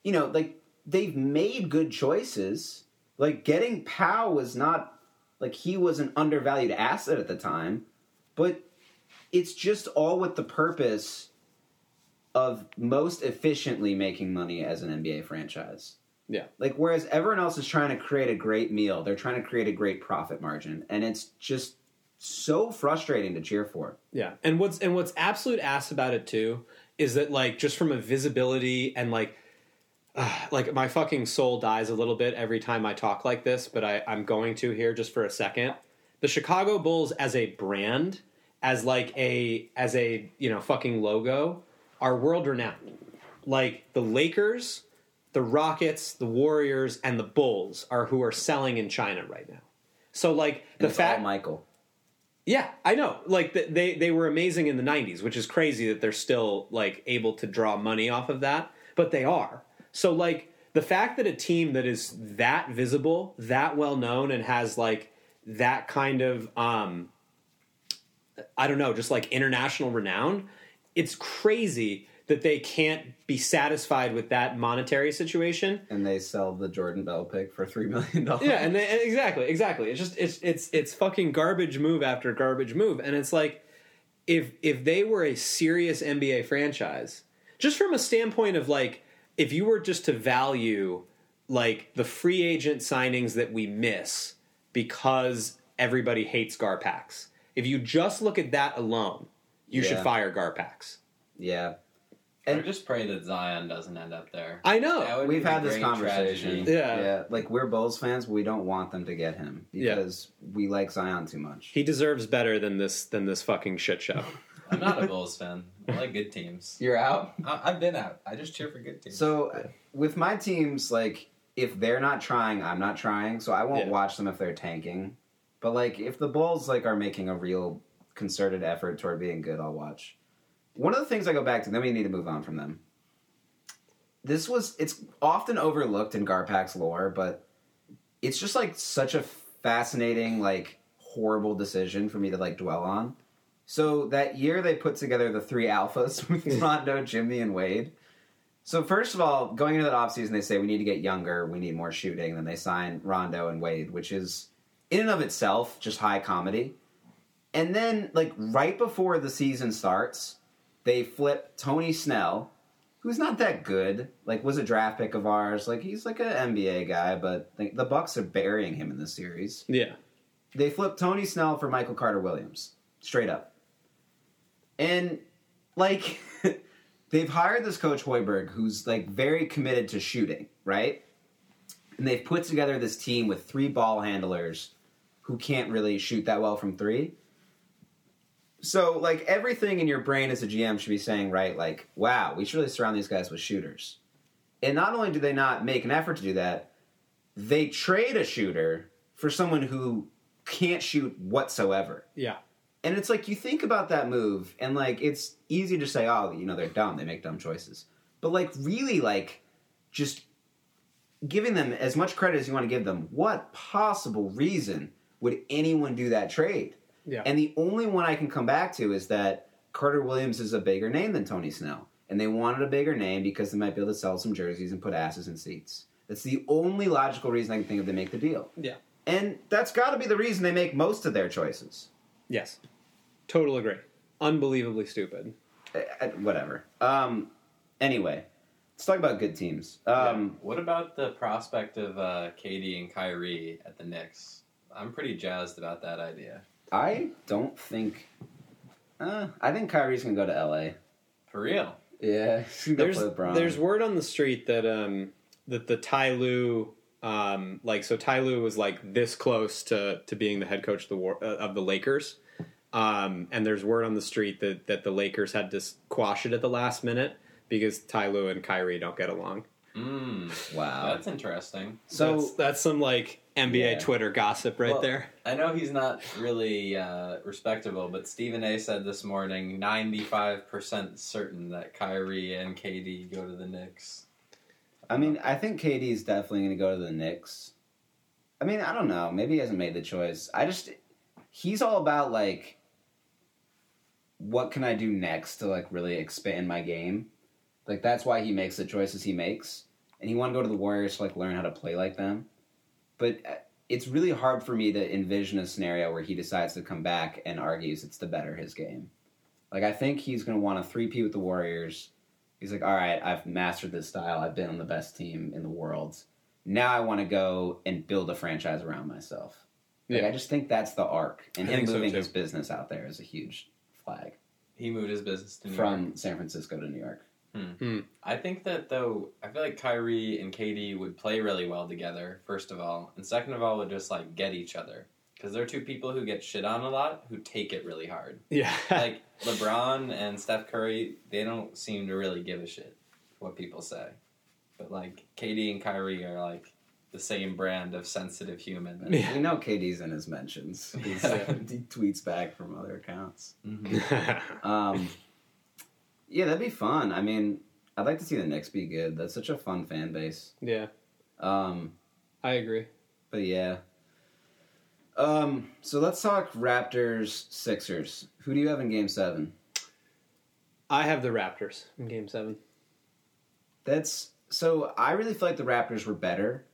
you know, like they've made good choices. Like getting Powell was not like he was an undervalued asset at the time, but it's just all with the purpose of most efficiently making money as an NBA franchise. Yeah. Like whereas everyone else is trying to create a great meal, they're trying to create a great profit margin, and it's just so frustrating to cheer for. Yeah, and what's and what's absolute ass about it too is that like just from a visibility and like uh, like my fucking soul dies a little bit every time I talk like this, but I, I'm going to here just for a second. The Chicago Bulls as a brand, as like a as a you know fucking logo, are world renowned. Like the Lakers, the Rockets, the Warriors, and the Bulls are who are selling in China right now. So like the fact Michael. yeah, I know. Like th- they they were amazing in the '90s, which is crazy that they're still like able to draw money off of that, but they are. So like the fact that a team that is that visible, that well known, and has like that kind of um, I don't know, just like international renown, it's crazy that they can't be satisfied with that monetary situation And they sell the Jordan Bell pick for three million dollars. yeah, and they, and exactly, exactly. It's just it's it's it's fucking garbage move after garbage move, and it's like if if they were a serious NBA franchise, just from a standpoint of like if you were just to value like the free agent signings that we miss because everybody hates Garpax. If you just look at that alone, you should Yeah. fire Garpax. yeah. I just pray that Zion doesn't end up there. I know. We've had this conversation. tragedy. Yeah. yeah. Like we're Bulls fans, we don't want them to get him Yeah. because we like Zion too much. he deserves better than this than this fucking shit show. I'm not a Bulls fan. I like good teams. You're out. I, I've been out. I just cheer for good teams. So uh, with my teams, like if they're not trying, I'm not trying. So I won't Yeah. watch them if they're tanking. But like if the Bulls like are making a real concerted effort toward being good, I'll watch. One of the things I go back to, then we need to move on from them. This was it's often overlooked in Garpax lore, but it's just like such a fascinating, like horrible decision for me to like dwell on. So that year they put together the three alphas with Rondo, Jimmy, and Wade. So first of all, going into that offseason, they say we need to get younger, we need more shooting. and Then they sign Rondo and Wade, which is in and of itself just high comedy. And then, like right before the season starts, they flip Tony Snell, who's not that good. Like was a draft pick of ours. Like he's like an NBA guy, but the, the Bucks are burying him in this series. yeah. They flip Tony Snell for Michael Carter Williams, straight up. And like they've hired this coach Hoiberg who's like very committed to shooting, right? And they've put together this team with three ball handlers who can't really shoot that well from three. So like everything in your brain as a GM should be saying, right, like, wow, we should really surround these guys with shooters. And not only do they not make an effort to do that, they trade a shooter for someone who can't shoot whatsoever. Yeah. And it's like you think about that move, and like it's easy to say, oh, you know, they're dumb, they make dumb choices. But like really, like just giving them as much credit as you want to give them. What possible reason would anyone do that trade? Yeah. And the only one I can come back to is that Carter Williams is a bigger name than Tony Snell. And they wanted a bigger name because they might be able to sell some jerseys and put asses in seats. That's the only logical reason I can think of to make the deal. yeah. And that's got to be the reason they make most of their choices. Yes. Total agree. Unbelievably stupid. Uh, uh, whatever. Um, anyway, let's talk about good teams. Um, what about the prospect of uh, KD and Kyrie at the Knicks? I'm pretty jazzed about that idea. I don't think. Uh, I think Kyrie's gonna go to LA. For real. Yeah, he's gonna go There's play with Bron. there's word on the street that um that the Ty Lue um like so Ty Lue was like this close to to being the head coach of the war, uh, of the Lakers. Um, and there's word on the street that, that the Lakers had to quash it at the last minute because Ty Lue and Kyrie don't get along. Mm. Wow. That's interesting. So that's, that's some like NBA Yeah. Twitter gossip right Well, there. I know he's not really uh, respectable, but Stephen A. said this morning, ninety-five percent certain that Kyrie and KD go to the Knicks. I mean, I think KD is definitely going to go to the Knicks. I mean, I don't know. Maybe he hasn't made the choice. I just he's all about like what can I do next to like really expand my game. Like that's why he makes the choices he makes, and he wanted to go to the Warriors to like learn how to play like them. But uh, it's really hard for me to envision a scenario where he decides to come back and argues it's to better his game. Like I think he's going to want to three-peat with the Warriors. He's like, all right, I've mastered this style. I've been on the best team in the world. Now I want to go and build a franchise around myself. Like, Yeah. I just think that's the arc, and I him think so, moving his business out there is a huge flag He moved his business to New from York. San Francisco to New York. Hmm. Hmm. I think that though, I feel like Kyrie and KD would play really well together. First of all, and second of all, would just like get each other because they're two people who get shit on a lot who take it really hard. Yeah. like LeBron and Steph Curry, they don't seem to really give a shit what people say. But like KD and Kyrie are like the same brand of sensitive human. And- Yeah. We know KD's in his mentions. He's, Yeah. he tweets back from other accounts. Mhm. Um, yeah, that'd be fun. I mean, I'd like to see the Knicks be good. That's such a fun fan base. yeah, Um, I agree. but yeah. Um, so let's talk Raptors Sixers. Who do you have in Game Seven? I have the Raptors in Game Seven. That's so. I really feel like the Raptors were better,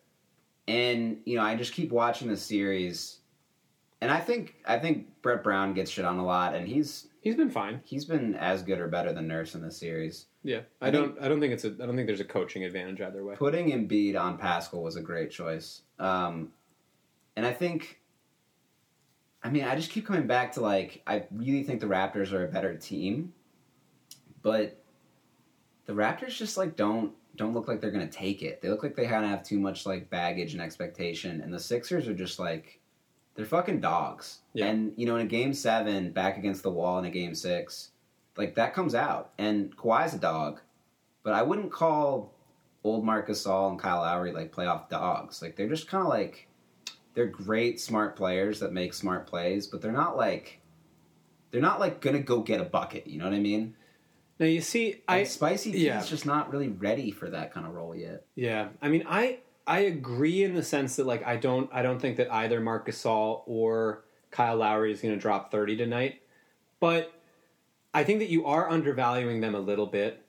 and you know, I just keep watching the series, and I think I think Brett Brown gets shit on a lot, and he's He's been fine. he's been as good or better than Nurse in the series. Yeah, I, I don't. I don't think it's a. I don't think there's a coaching advantage either way. Putting Embiid on Pascal was a great choice, um, and I think. I mean, I just keep coming back to like I really think the Raptors are a better team, but the Raptors just like don't don't look like they're gonna take it. They look like they kind of have too much like baggage and expectation, and the Sixers are just like they're fucking dogs. Yeah. And you know, in a game seven, back against the wall in a game six, like that comes out, and Kawhi's a dog, but I wouldn't call old Marcus Gasol and Kyle Lowry like playoff dogs. Like they're just kind of like they're great, smart players that make smart plays, but they're not like they're not like gonna go get a bucket. You know what I mean? Now you see, I Like, Spicy T's yeah. just not really ready for that kind of role yet. Yeah, I mean, I I agree in the sense that like I don't I don't think that either Marc Gasol or Kyle Lowry is going to drop thirty tonight, but I think that you are undervaluing them a little bit.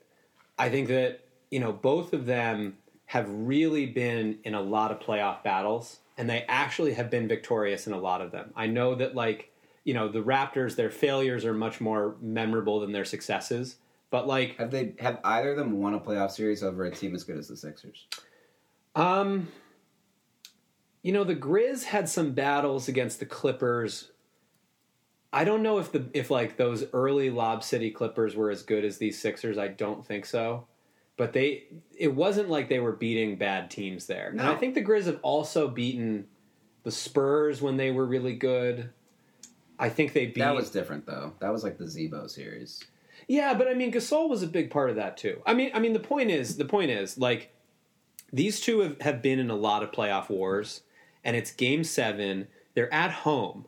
I think that you know both of them have really been in a lot of playoff battles, and they actually have been victorious in a lot of them. I know that like you know the Raptors, their failures are much more memorable than their successes, but like Have they have either of them won a playoff series over a team as good as the Sixers? Um, you know, the Grizz had some battles against the Clippers. I don't know if the if like those early Lob City Clippers were as good as these Sixers. I don't think so. But they it wasn't like they were beating bad teams there. And I think the Grizz have also beaten the Spurs when they were really good. I think they beat That was different though. That was like the Z-Bo series. Yeah, but I mean, Gasol was a big part of that too. I mean, I mean, the point is, the point is, like, these two have, have been in a lot of playoff wars, and it's Game Seven. They're at home,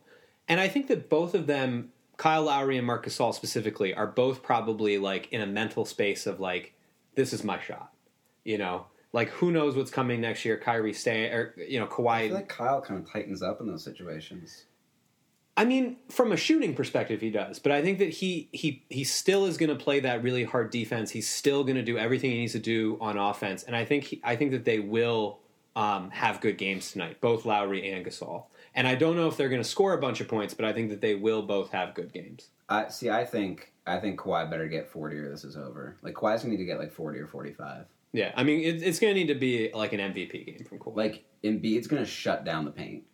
and I think that both of them, Kyle Lowry and Marc Gasol specifically, are both probably like in a mental space of like, this is my shot. You know, like who knows what's coming next year? Kyrie stay or you know I Kawhi. feel like Kyle kind of tightens up in those situations. I mean, from a shooting perspective, he does, but I think that he he he still is going to play that really hard defense. He's still going to do everything he needs to do on offense, and I think he, I think that they will um, have good games tonight, both Lowry and Gasol. And I don't know if they're going to score a bunch of points, but I think that they will both have good games. I see. I think I think Kawhi better get forty or this is over. Like Kawhi's gonna need to get like forty or forty-five. Yeah, I mean, it, it's going to need to be like an MVP game from Kawhi. Like Embiid's gonna shut down the paint,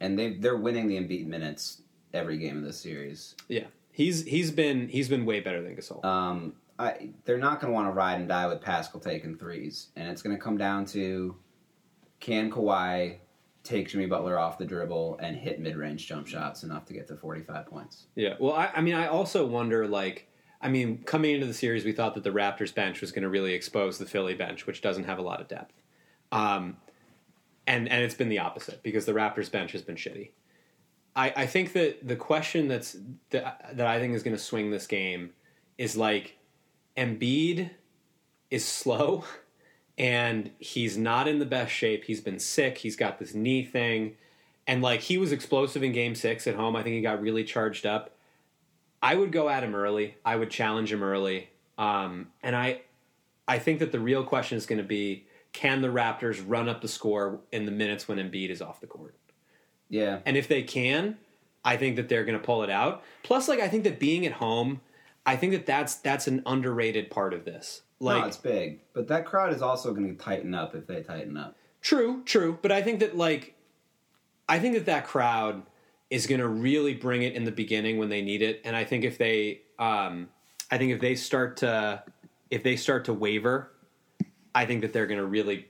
and they they're winning the Embiid minutes every game of this series. yeah, he's he's been he's been way better than Gasol. Um, I, they're not going to want to ride and die with Pascal taking threes, and it's going to come down to can Kawhi take Jimmy Butler off the dribble and hit mid-range jump shots enough to get to 45 points. Yeah. Well, I, I mean, I also wonder, like, I mean, coming into the series, we thought that the Raptors bench was going to really expose the Philly bench, which doesn't have a lot of depth. Um, and and it's been the opposite because the Raptors bench has been shitty. I, I think that the question that's that, that I think is going to swing this game is like Embiid is slow and he's not in the best shape. He's been sick. He's got this knee thing. And like he was explosive in game six at home. I think he got really charged up. I would go at him early. I would challenge him early. Um, and I I think that the real question is going to be can the Raptors run up the score in the minutes when Embiid is off the court? Yeah. And if they can, I think that they're going to pull it out. Plus, like I think that being at home, I think that that's that's an underrated part of this. Like no, it's big, but that crowd is also going to tighten up if they tighten up. True, true, but I think that like I think that that crowd is going to really bring it in the beginning when they need it, and I think if they, um, I think if they start to, if they start to waver, I think that they're going to really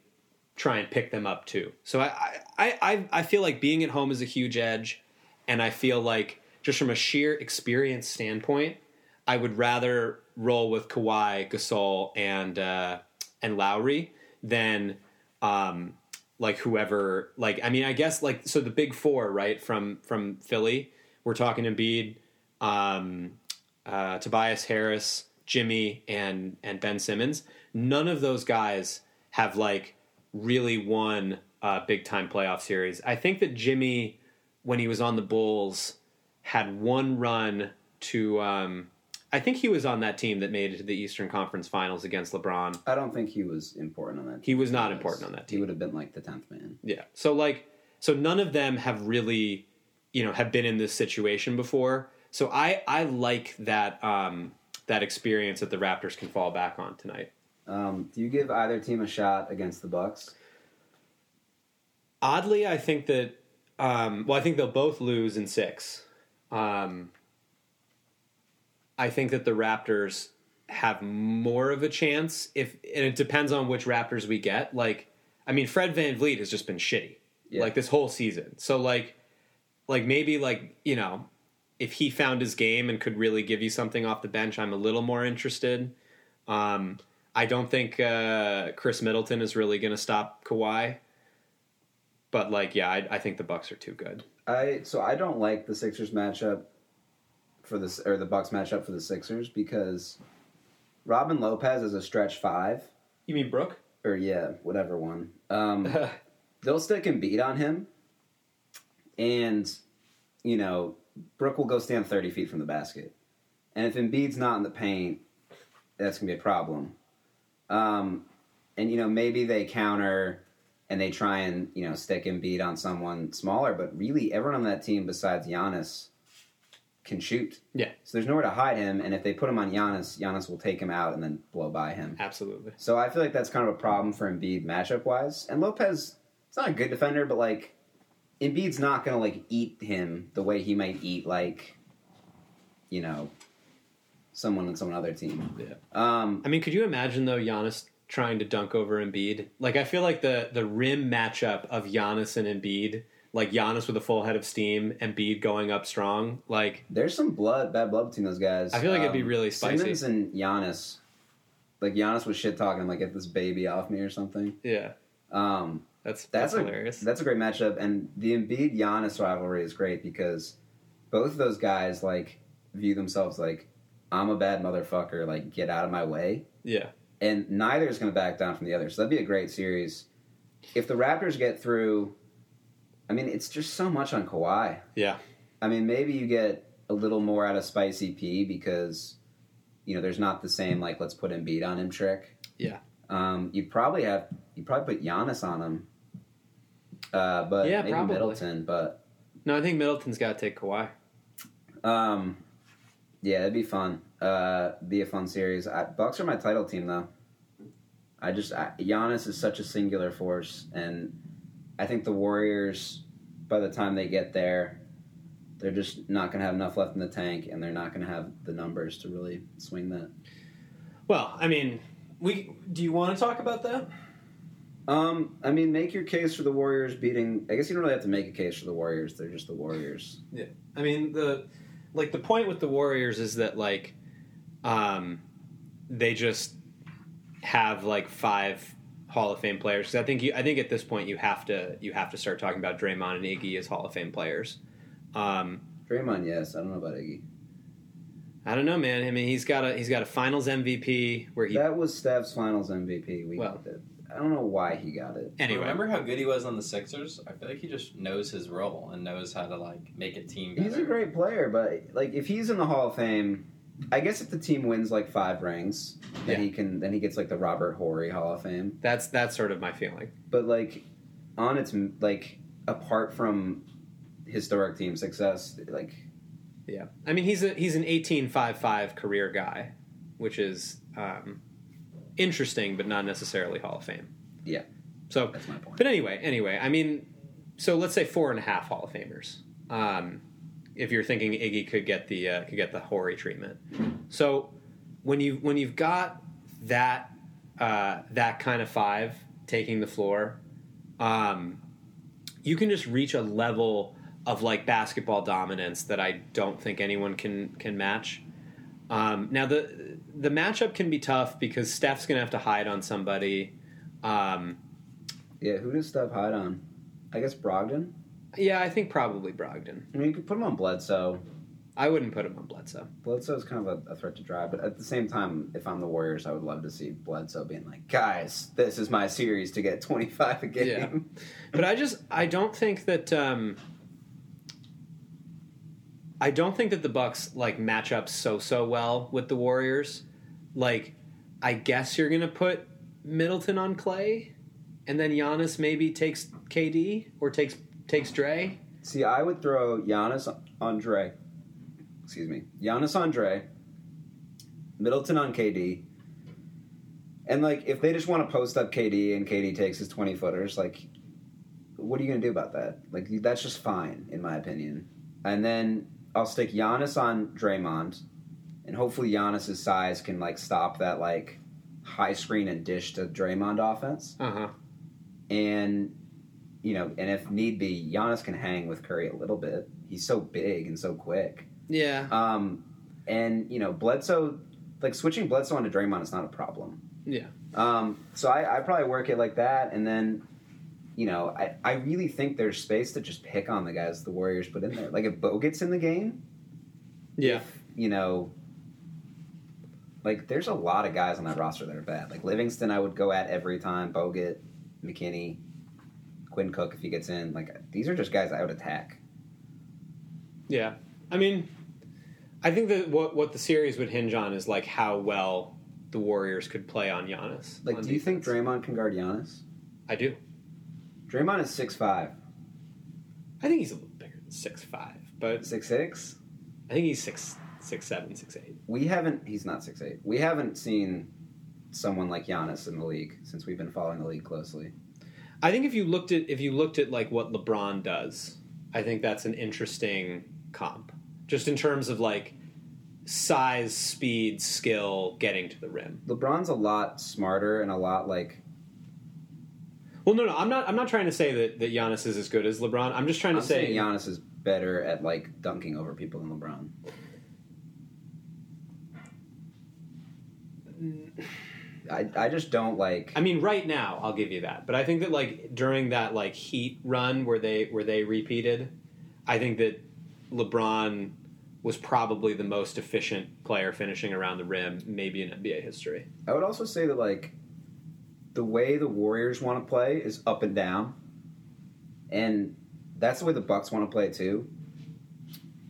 try and pick them up too. So I, I, I, I feel like being at home is a huge edge, and I feel like just from a sheer experience standpoint, I would rather roll with Kawhi, Gasol, and uh, and Lowry than um, like whoever. Like I mean, I guess like so the big four, right? From from Philly, we're talking Embiid, um, uh, Tobias Harris, Jimmy, and and Ben Simmons. None of those guys have like really won a big time playoff series. I think that Jimmy, when he was on the Bulls, had one run to. Um, I think he was on that team that made it to the Eastern Conference Finals against LeBron. I don't think he was important on that. He was not important on that He would have been like the tenth man. Yeah. So like so none of them have really, you know, have been in this situation before. So I I like that um that experience that the Raptors can fall back on tonight. Um, do you give either team a shot against the Bucks? Oddly, I think that um well I think they'll both lose in 6. Um I think that the Raptors have more of a chance if and it depends on which Raptors we get. Like I mean Fred VanVleet has just been shitty. Yeah. Like this whole season. So like like maybe like, you know, if he found his game and could really give you something off the bench, I'm a little more interested. Um I don't think uh, Khris Middleton is really going to stop Kawhi, but like, yeah, I, I think the Bucks are too good. I so I don't like the Sixers matchup for this or the Bucks matchup for the Sixers because Robin Lopez is a stretch five You mean Brooke? or yeah, whatever one. Um, they'll stick and beat on him, and you know Brooke will go stand thirty feet from the basket, and if Embiid's not in the paint, that's gonna be a problem. Um, and you know maybe they counter and they try and you know stick and beat on someone smaller, but really everyone on that team besides Giannis can shoot. Yeah, So there's nowhere to hide him, and if they put him on Giannis, Giannis will take him out and then blow by him. absolutely. So I feel like that's kind of a problem for Embiid matchup wise. And Lopez, it's not a good defender, but like Embiid's not gonna like eat him the way he might eat like, you know, someone on some other team. Yeah. Um, I mean, could you imagine though Giannis trying to dunk over Embiid? Like, I feel like the the rim matchup of Giannis and Embiid, like Giannis with a full head of steam, Embiid going up strong, like there's some blood, bad blood between those guys. I feel like it'd be Um, really spicy. Simmons and Giannis, like Giannis was shit talking like get this baby off me or something. yeah, Um, that's That's, that's, a, hilarious. That's a great matchup, and the Embiid Giannis rivalry is great because both of those guys like view themselves like I'm a bad motherfucker, like get out of my way, yeah, and neither is going to back down from the other. So that'd be a great series. If the Raptors get through, I mean, it's just so much on Kawhi. yeah, I mean, maybe you get a little more out of Spicy P because you know there's not the same like let's put Embiid on him trick. Yeah. Um, you'd probably have you'd probably put Giannis on him. Uh, but Yeah, maybe probably. Middleton, but No, I think Middleton's got to take Kawhi. um, yeah, it'd be fun. Uh, be a fun series. I, Bucks are my title team though. I just I, Giannis is such a singular force, and I think the Warriors, by the time they get there, they're just not going to have enough left in the tank, and they're not going to have the numbers to really swing that. Well, I mean, we do you want to talk about that? Um, I mean, make your case for the Warriors beating. I guess you don't really have to make a case for the Warriors. They're just the Warriors. Yeah, I mean the like the point with the Warriors is that like um they just have like five Hall of Fame players. Because I think you, I think at this point you have to you have to start talking about Draymond and Iggy as Hall of Fame players. Um, Draymond, yes. I don't know about Iggy. I don't know, man. I mean, he's got a he's got a Finals MVP where he That was Steph's Finals MVP. We Well- I don't know why he got it. anyway. Remember how good he was on the Sixers? I feel like he just knows his role and knows how to like make a team better. He's a great player, but like if he's in the Hall of Fame, I guess if the team wins like five rings, then Yeah. he can then he gets like the Robert Horry Hall of Fame. That's that's sort of my feeling. But like on its like apart from historic team success, like Yeah, I mean he's a he's an eighteen five five career guy, which is um, interesting, but not necessarily Hall of Fame. Yeah. So, that's my point. but anyway, anyway, I mean, so let's say four and a half Hall of Famers. Um, if you're thinking Iggy could get the uh, could get the Horry treatment, so when you when you've got that uh, that kind of five taking the floor, um, you can just reach a level of like basketball dominance that I don't think anyone can can match. Um, now the the matchup can be tough because Steph's going to have to hide on somebody. Um, Yeah, who does Steph hide on? I guess Brogdon. yeah, I think probably Brogdon. I mean, you could put him on Bledsoe. I wouldn't put him on Bledsoe. Bledsoe's kind of a, a threat to drive, but at the same time, if I'm the Warriors, I would love to see Bledsoe being like, "Guys, this is my series to get 25 a game." Yeah. But I just I don't think that um, I don't think that the Bucks like match up so so well with the Warriors. Like, I guess you're gonna put Middleton on Clay, and then Giannis maybe takes KD or takes takes Dre. See, I would throw Giannis Andre. Excuse me, Giannis Andre, Middleton on KD, and like if they just want to post up KD and KD takes his 20 footers, like, what are you gonna do about that? Like that's just fine in my opinion. And then I'll stick Giannis on Draymond, and hopefully Giannis's size can like stop that like high screen and dish to Draymond offense. Uh huh. And you know, and if need be, Giannis can hang with Curry a little bit. He's so big and so quick. Yeah. Um, and you know, Bledsoe, like switching Bledsoe onto Draymond is not a problem. Yeah. Um, so I, I probably work it like that, and then, you know, I, I really think there's space to just pick on the guys the Warriors put in there. Like if Bo gets in the game, Yeah. you know, like there's a lot of guys on that roster that are bad. Like Livingston, I would go at every time. Bogut, McKinnie, Quinn Cook if he gets in. Like these are just guys I would attack. Yeah. I mean, I think that what what the series would hinge on is like how well the Warriors could play on Giannis. Like, on do you think. Draymond can guard Giannis? I do. Draymond is six five, I think he's a little bigger than six five, but six six. I think he's six six seven, six eight. We haven't. He's not six eight. We haven't seen someone like Giannis in the league since we've been following the league closely. I think if you looked at if you looked at like what LeBron does, I think that's an interesting comp. Just in terms of like size, speed, skill, getting to the rim. LeBron's a lot smarter and a lot like. Well, no, no, I'm not. I'm not trying to say that that Giannis is as good as LeBron. I'm just trying to I'm say saying Giannis is better at like dunking over people than LeBron. Mm. I, I just don't like. I mean, right now, I'll give you that. But I think that like during that like Heat run where they where they repeated, I think that LeBron was probably the most efficient player finishing around the rim, maybe in NBA history. I would also say that like the way the Warriors want to play is up and down, and that's the way the Bucks want to play too.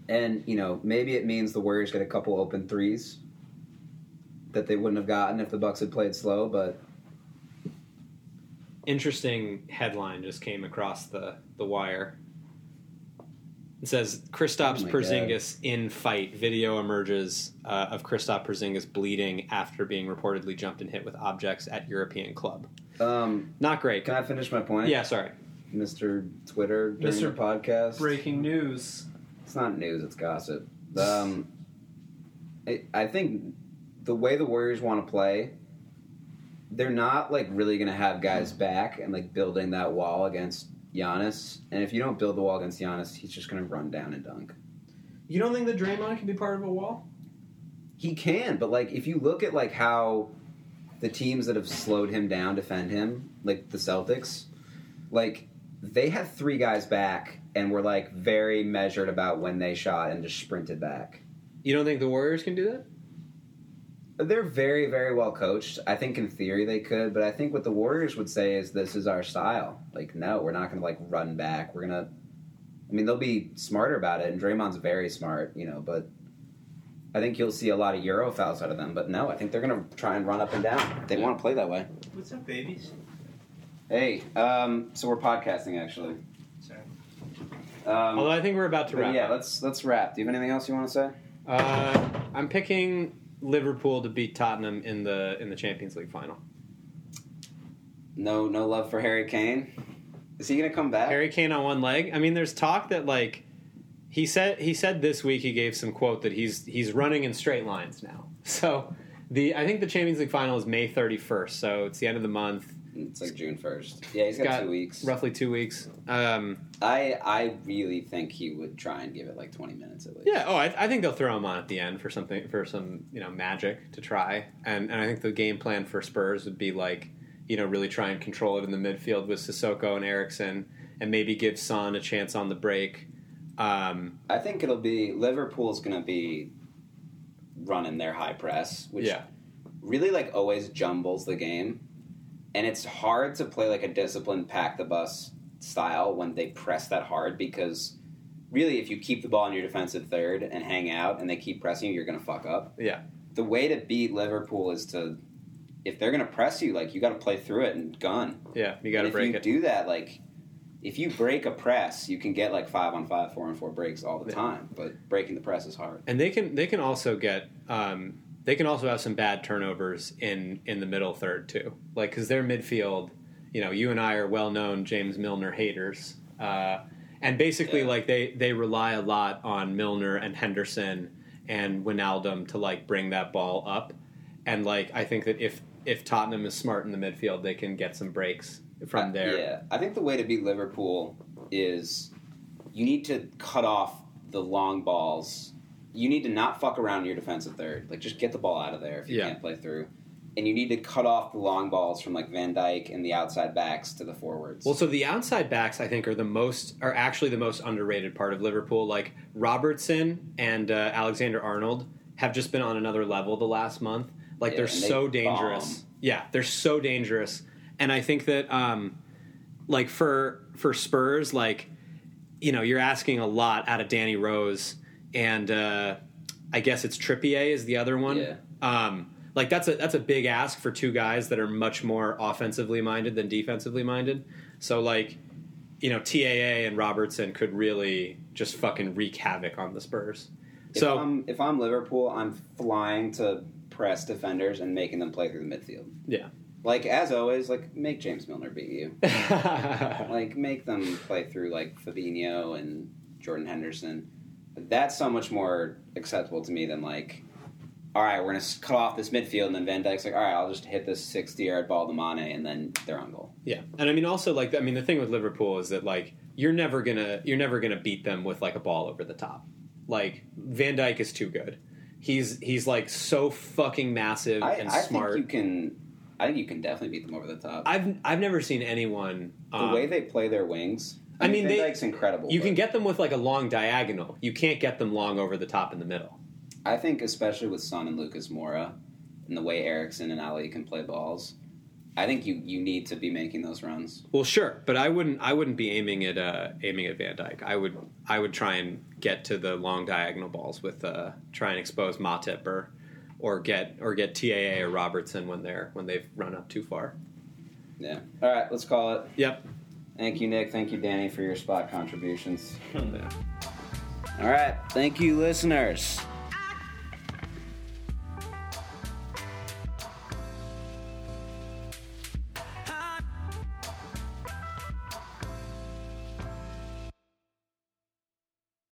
And you know, maybe it means the Warriors get a couple open threes that they wouldn't have gotten if the Bucks had played slow. But Interesting headline just came across the the wire. It says Kristaps Oh my Porzingis in fight. Video emerges uh, of Kristaps Porzingis bleeding after being reportedly jumped and hit with objects at European club. um, Not great. can I finish my point? Yeah, sorry. Mr. Twitter Mr. the podcast. Breaking news. It's not news; it's gossip. Um, I, I think the way the Warriors want to play, they're not like really going to have guys back and like building that wall against Giannis. And if you don't build the wall against Giannis, he's just going to run down and dunk. You don't think that Draymond can be part of a wall? He can, but like if you look at like how the teams that have slowed him down defend him, like the Celtics, like they had three guys back and were like very measured about when they shot and just sprinted back. You don't think the Warriors can do that? They're very, very well coached. I think in theory they could, but I think what the Warriors would say is this is our style. Like, no, we're not going to like run back. We're gonna. I mean, they'll be smarter about it, and Draymond's very smart, you know. But I think you'll see a lot of Euro fouls out of them. But no, I think they're going to try and run up and down. They want to play that way. What's up, babies? Hey, um, so we're podcasting actually. Sorry. Um, Although I think we're about to wrap. yeah, up. let's let's wrap. Do you have anything else you want to say? Uh, I'm picking Liverpool to beat Tottenham in the in the Champions League final. No, no love for Harry Kane. Is he going to come back? Harry Kane on one leg. I mean, there's talk that like he said he said this week he gave some quote that he's he's running in straight lines now. So the I think the Champions League final is May 31st, so it's the end of the month. It's like June first. Yeah, he's got, Got two weeks. Roughly two weeks. Um, I I really think he would try and give it like twenty minutes at least. yeah. Oh, I, I think they'll throw him on at the end for something for some you know magic to try, and and I think the game plan for Spurs would be like you know really try and control it in the midfield with Sissoko and Eriksen, and maybe give Son a chance on the break. Um, I think it'll be Liverpool's going to be running their high press, which yeah. really like always jumbles the game, and it's hard to play like a disciplined pack the bus style when they press that hard because really if you keep the ball in your defensive third and hang out and they keep pressing you, you're going to fuck up. Yeah. The way to beat Liverpool is to if they're going to press you, like you got to play through it and gun. Yeah, you got to break if you it. do that, like if you break a press, you can get like five on five, four on four breaks all the time. But breaking the press is hard. and they can they can also get um, they can also have some bad turnovers in in the middle third too. Like because their midfield, you know, you and I are well known James Milner haters, uh, and basically Yeah. like they they rely a lot on Milner and Henderson and Wijnaldum to like bring that ball up, and like I think that if if Tottenham is smart in the midfield, they can get some breaks from Uh, there. Yeah, I think the way to beat Liverpool is you need to cut off the long balls. You need to not fuck around in your defensive third. Like just get the ball out of there if you Yeah. can't play through. And you need to cut off the long balls from like Van Dijk and the outside backs to the forwards. Well, so the outside backs, I think, are the most are actually the most underrated part of Liverpool. Like Robertson and uh, Alexander Arnold have just been on another level the last month. Like Yeah, they're and they so dangerous. bomb. Yeah, they're so dangerous. And I think that, um, like for for Spurs, like you know, you're asking a lot out of Danny Rose, and uh, I guess it's Trippier is the other one. Yeah. Um, like that's a that's a big ask for two guys that are much more offensively minded than defensively minded. So like, you know, TAA and Robertson could really just fucking wreak havoc on the Spurs. if so I'm if I'm Liverpool, I'm flying to press defenders and making them play through the midfield. yeah. Like as always, like make James Milner beat you. like make them play through like Fabinho and Jordan Henderson. That's so much more acceptable to me than like, all right, we're gonna cut off this midfield, and then Van Dijk's like, all right, I'll just hit this sixty-yard ball to Mane, and then they're on goal. Yeah, and I mean also like I mean the thing with Liverpool is that like you're never gonna you're never gonna beat them with like a ball over the top. Like Van Dijk is too good. He's he's like so fucking massive I, and I smart. think you can. I think you can definitely beat them over the top. I've I've never seen anyone. the um, way they play their wings. I mean, Van Dijk's incredible. you can get them with like a long diagonal. You can't get them long over the top in the middle. I think especially with Son and Lucas Moura, and the way Eriksen and Alli can play balls. I think you, you need to be making those runs. Well, sure, but I wouldn't. I wouldn't be aiming at uh, aiming at Van Dijk. I would. I would try and get to the long diagonal balls with uh, try and expose Matip or or get or get TAA or Robertson when they're when they've run up too far. Yeah. All right, let's call it. Yep. Thank you, Nick. Thank you, Danny, for your spot contributions. Oh, yeah. All right. Thank you, listeners.